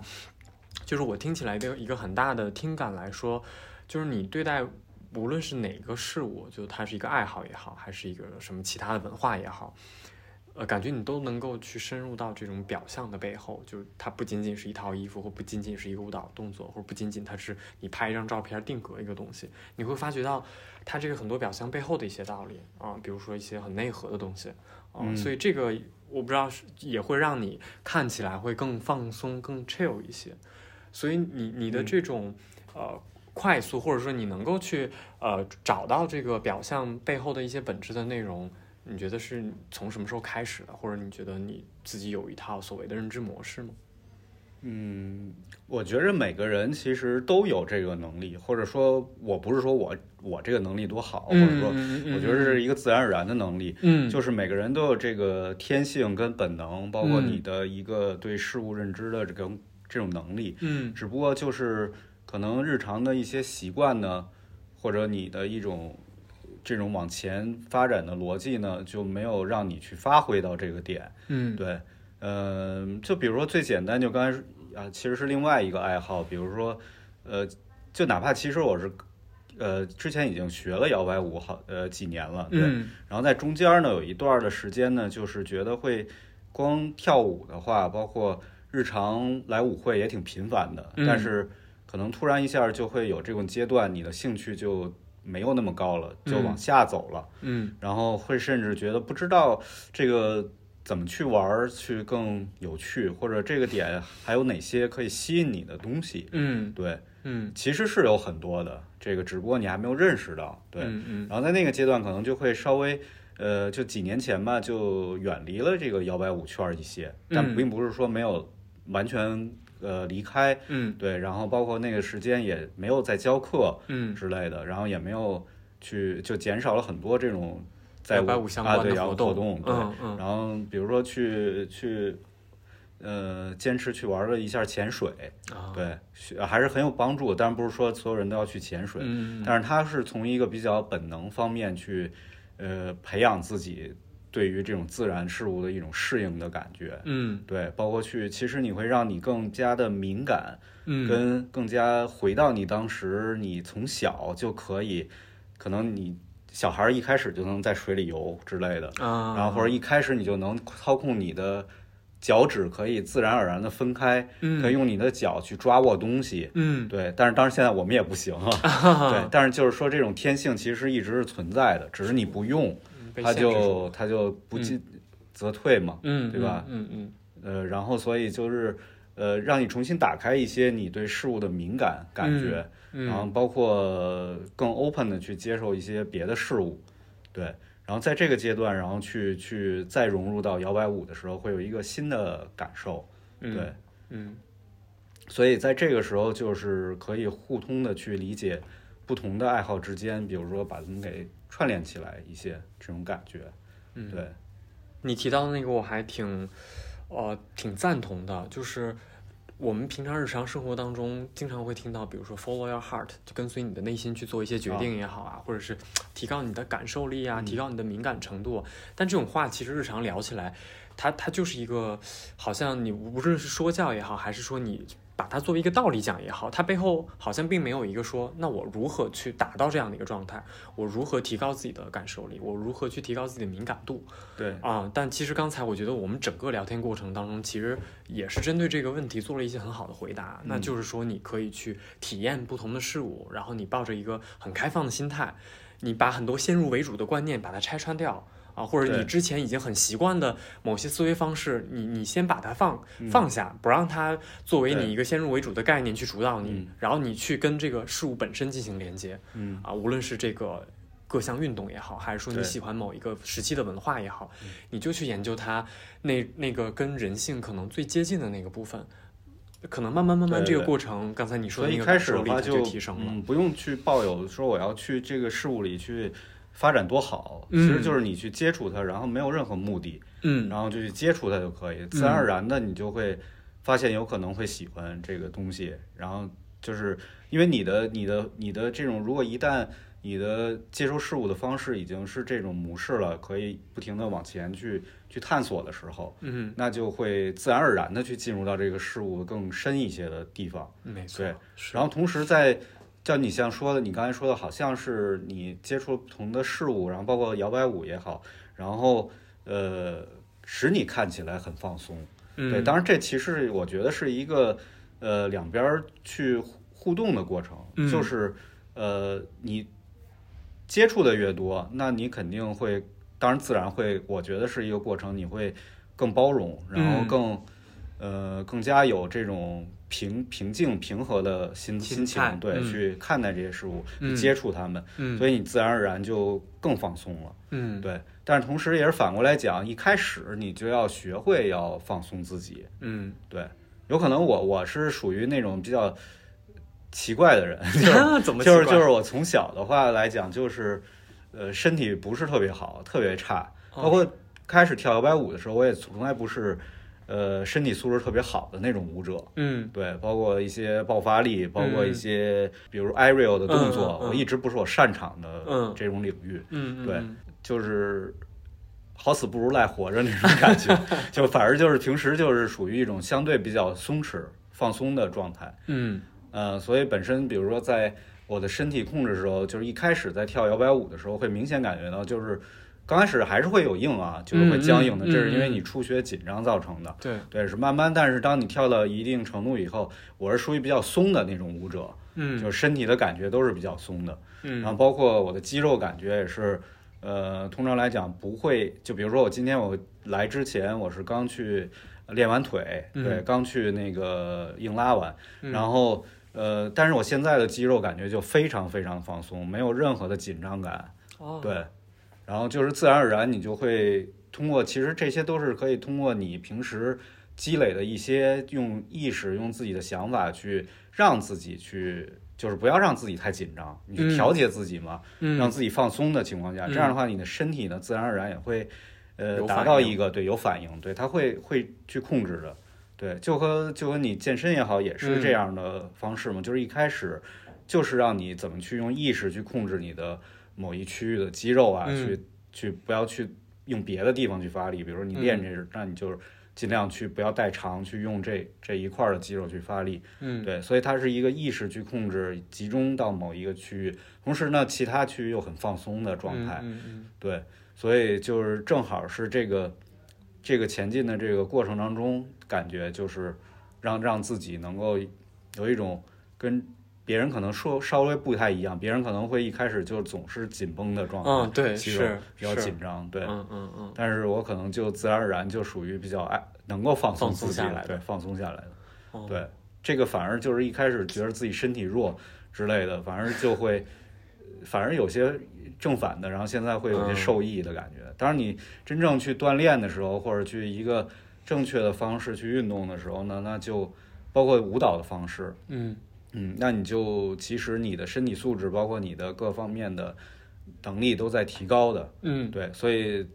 就是我听起来的一个很大的听感来说，就是你对待无论是哪个事物，就它是一个爱好也好，还是一个什么其他的文化也好，呃，感觉你都能够去深入到这种表象的背后，就是它不仅仅是一套衣服，或不仅仅是一个舞蹈动作，或者不仅仅它是你拍一张照片定格一个东西，你会发觉到它这个很多表象背后的一些道理啊、比如说一些很内核的东西啊、嗯所以这个我不知道是也会让你看起来会更放松、更 chill 一些，所以你你的嗯这种、呃。快速，或者说你能够去呃找到这个表象背后的一些本质的内容，你觉得是从什么时候开始的？或者你觉得你自己有一套所谓的认知模式吗？嗯，我觉着每个人其实都有这个能力，或者说我不是说我我这个能力多好，或者说我觉得是一个自然而然的能力，嗯，就是每个人都有这个天性跟本能，包括嗯你的一个对事物认知的这个这种能力，嗯只不过就是可能日常的一些习惯呢，或者你的一种这种往前发展的逻辑呢，就没有让你去发挥到这个点。嗯。对，呃，就比如说最简单，就刚才啊，其实是另外一个爱好，比如说，呃，就哪怕其实我是，呃，之前已经学了摇摆舞好呃几年了，对，嗯。然后在中间呢有一段的时间呢，就是觉得会光跳舞的话，包括日常来舞会也挺频繁的，嗯。但是可能突然一下就会有这种阶段，你的兴趣就没有那么高了，就往下走了。嗯然后会甚至觉得不知道这个怎么去玩儿去更有趣，或者这个点还有哪些可以吸引你的东西。嗯对，嗯其实是有很多的，这个只不过你还没有认识到。对，嗯嗯然后在那个阶段可能就会稍微。呃，就几年前吧，就远离了这个摇摆舞圈一些，但嗯并不是说没有完全呃离开，嗯对，然后包括那个时间也没有在教课，嗯之类的，然后也没有去就减少了很多这种在啊对关的活动对，然后比如说去去呃坚持去玩了一下潜水，啊对，还是很有帮助的。当然不是说所有人都要去潜水，嗯但是他是从一个比较本能方面去呃培养自己对于这种自然事物的一种适应的感觉。嗯对，包括去，其实你会让你更加的敏感，嗯跟更加回到你当时，你从小就可以，可能你小孩儿一开始就能在水里游之类的，啊，然后或者一开始你就能操控你的脚趾，可以自然而然的分开，嗯可以用你的脚去抓握东西。嗯对，但是当然现在我们也不行啊。对，但是就是说这种天性其实一直是存在的，只是你不用，它被限制住就了它就不进则退嘛。嗯对吧嗯嗯呃，然后所以就是呃，让你重新打开一些你对事物的敏感感觉，嗯然后包括更 open 的去接受一些别的事物，对。然后在这个阶段，然后去去再融入到摇摆舞的时候，会有一个新的感受，对。嗯所以在这个时候，就是可以互通的去理解不同的爱好之间，比如说把它们给串联起来一些这种感觉，嗯，对。你提到的那个我还挺，呃，挺赞同的，就是我们平常日常生活当中经常会听到，比如说 follow your heart，就跟随你的内心去做一些决定也好啊，或者是提高你的感受力啊，嗯提高你的敏感程度。但这种话其实日常聊起来，它它就是一个，好像你无论是说教也好，还是说你。把它作为一个道理讲也好，它背后好像并没有一个说，那我如何去达到这样的一个状态？我如何提高自己的感受力？我如何去提高自己的敏感度？对啊，但其实刚才我觉得我们整个聊天过程当中，其实也是针对这个问题做了一些很好的回答。那就是说，你可以去体验不同的事物，然后你抱着一个很开放的心态，你把很多先入为主的观念把它拆穿掉。啊，或者你之前已经很习惯的某些思维方式，你你先把它放放下，不让它作为你一个先入为主的概念去主导你，嗯然后你去跟这个事物本身进行连接。嗯啊，无论是这个各项运动也好，还是说你喜欢某一个时期的文化也好，你就去研究它那那个跟人性可能最接近的那个部分。可能慢慢慢慢这个对对过程，刚才你说的那个所以一开感受力就提升了。嗯，不用去抱有说我要去这个事物里去发展多好，嗯。其实就是你去接触它，然后没有任何目的，嗯。然后就去接触它就可以，自然而然的你就会发现有可能会喜欢这个东西，然后就是因为你的你的你的这种，如果一旦你的接收事物的方式已经是这种模式了，可以不停的往前去去探索的时候，嗯，那就会自然而然的去进入到这个事物更深一些的地方。没错对。然后同时在，叫你像说的，你刚才说的，好像是你接触了不同的事物，然后包括摇摆舞也好，然后呃，使你看起来很放松。对，嗯。当然这其实我觉得是一个呃两边去互互动的过程，嗯。就是呃你接触的越多，那你肯定会，当然自然会，我觉得是一个过程，你会更包容，然后嗯。更、呃更加有这种平平静平和的心心心情，对，嗯去看待这些事物，接触他们，嗯所以你自然而然就更放松了。嗯对，但是同时也是反过来讲，一开始你就要学会要放松自己。嗯，对，有可能我我是属于那种比较奇怪的人，就是怎么就是就是我从小的话来讲，就是呃身体不是特别好，特别差，哦包括开始跳摇摆舞的时候，我也从来不是呃身体素质特别好的那种舞者。嗯。对，包括一些爆发力，包括一嗯些比如 aerial 的动作，嗯嗯嗯。我一直不是我擅长的嗯。这种领域。嗯，对嗯。就是好死不如赖活着那种感觉，就反而就是平时就是属于一种相对比较松弛、放松的状态。嗯。呃，所以本身比如说在我的身体控制的时候，就是一开始在跳摇摆舞的时候，会明显感觉到就是刚开始还是会有硬啊，就是会僵硬的，这是因为嗯。你出血紧张造成的。对，对，是慢慢，但是当你跳到一定程度以后，我是属于比较松的那种舞者，嗯。就是身体的感觉都是比较松的。嗯。然后包括我的肌肉感觉也是，呃，通常来讲不会，就比如说我今天我来之前我是刚去练完腿，对，嗯刚去那个硬拉完，嗯。然后呃，但是我现在的肌肉感觉就非常非常放松，没有任何的紧张感，哦。对，然后就是自然而然你就会通过，其实这些都是可以通过你平时积累的一些用意识、用自己的想法去让自己去，就是不要让自己太紧张，你去嗯调节自己嘛，嗯让自己放松的情况下，嗯这样的话你的身体呢自然而然也会呃达到一个对有反应，对，它会会去控制的。对，就和就和你健身也好，也是这嗯样的方式嘛，就是一开始就是让你怎么去用意识去控制你的某一区域的肌肉啊，嗯。去去不要去用别的地方去发力，比如说你练嗯这个，那你就是尽量去不要代偿，去用这这一块儿的肌肉去发力。嗯。对，所以它是一个意识去控制，集中到某一个区域，同时呢，其他区域又很放松的状态。嗯嗯对，所以就是正好是这个这个前进的这个过程当中，感觉就是让让自己能够有一种跟别人可能说稍微不太一样，别人可能会一开始就总是紧绷的状态，嗯，对，肌肉是比较紧张，对。嗯嗯嗯，但是我可能就自然而然就属于比较爱能够放松放松自己下来对，放松下来的。哦对，这个反而就是一开始觉得自己身体弱之类的，反而就会，反而有些正反的，然后现在会有些嗯受益的感觉。当然，你真正去锻炼的时候，或者去一个正确的方式去运动的时候呢，那就包括舞蹈的方式，嗯嗯，那你就其实你的身体素质，包括你的各方面的能力都在提高的。嗯。对，所以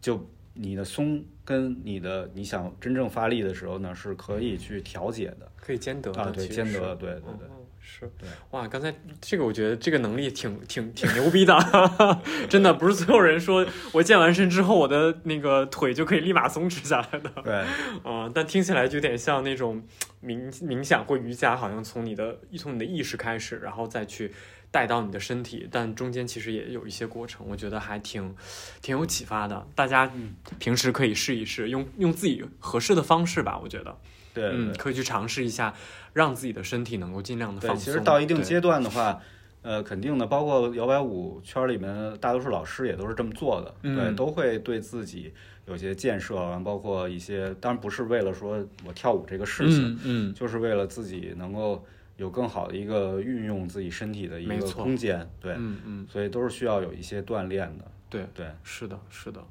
就你的松跟你的你想真正发力的时候呢，是可以去调节的。可以兼得的，啊，对，兼得，对对对。嗯是。对，哇，刚才这个我觉得这个能力挺挺挺牛逼的，真的不是所有人说我健完身之后我的那个腿就可以立马松弛下来的，对，嗯，但听起来就有点像那种冥冥想或瑜伽，好像从你的从你的意识开始，然后再去带到你的身体，但中间其实也有一些过程，我觉得还挺挺有启发的。大家平时可以试一试，用用自己合适的方式吧，我觉得，对嗯，可以去尝试一下，让自己的身体能够尽量的，放松。其实到一定阶段的话，呃，肯定的，包括摇摆舞圈里面大多数老师也都是这么做的，对，嗯都会对自己有些建设，完包括一些，当然不是为了说我跳舞这个事情，嗯嗯，就是为了自己能够有更好的一个运用自己身体的一个空间，对，嗯嗯，所以都是需要有一一些锻炼的，对，对，是的，是的。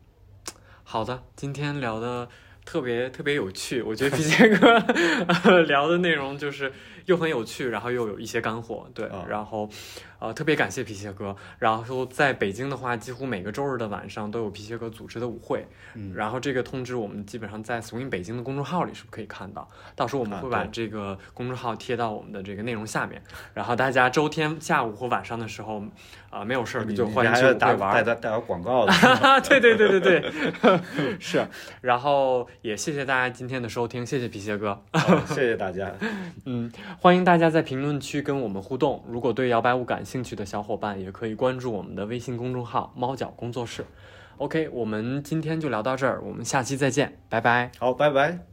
好的，今天聊的特别特别有趣，我觉得皮杰哥呃聊的内容就是又很有趣，然后又有一些干货，对，啊。然后呃特别感谢皮鞋哥。然后在北京的话，几乎每个周日的晚上都有皮鞋哥组织的舞会，嗯然后这个通知我们基本上在 Swing 北京的公众号里是可以看到，到时候我们啊会把这个公众号贴到我们的这个内容下面，然后大家周天下午或晚上的时候啊、没有事儿就欢迎去舞会玩带。带带点广告的 对对对对对，是。然后也谢谢大家今天的收听，谢谢皮鞋哥。谢谢大家，嗯，欢迎大家在评论区跟我们互动。如果对摇摆舞感兴趣的小伙伴，也可以关注我们的微信公众号“猫脚工作室”。OK，我们今天就聊到这儿，我们下期再见，拜拜。好，拜拜。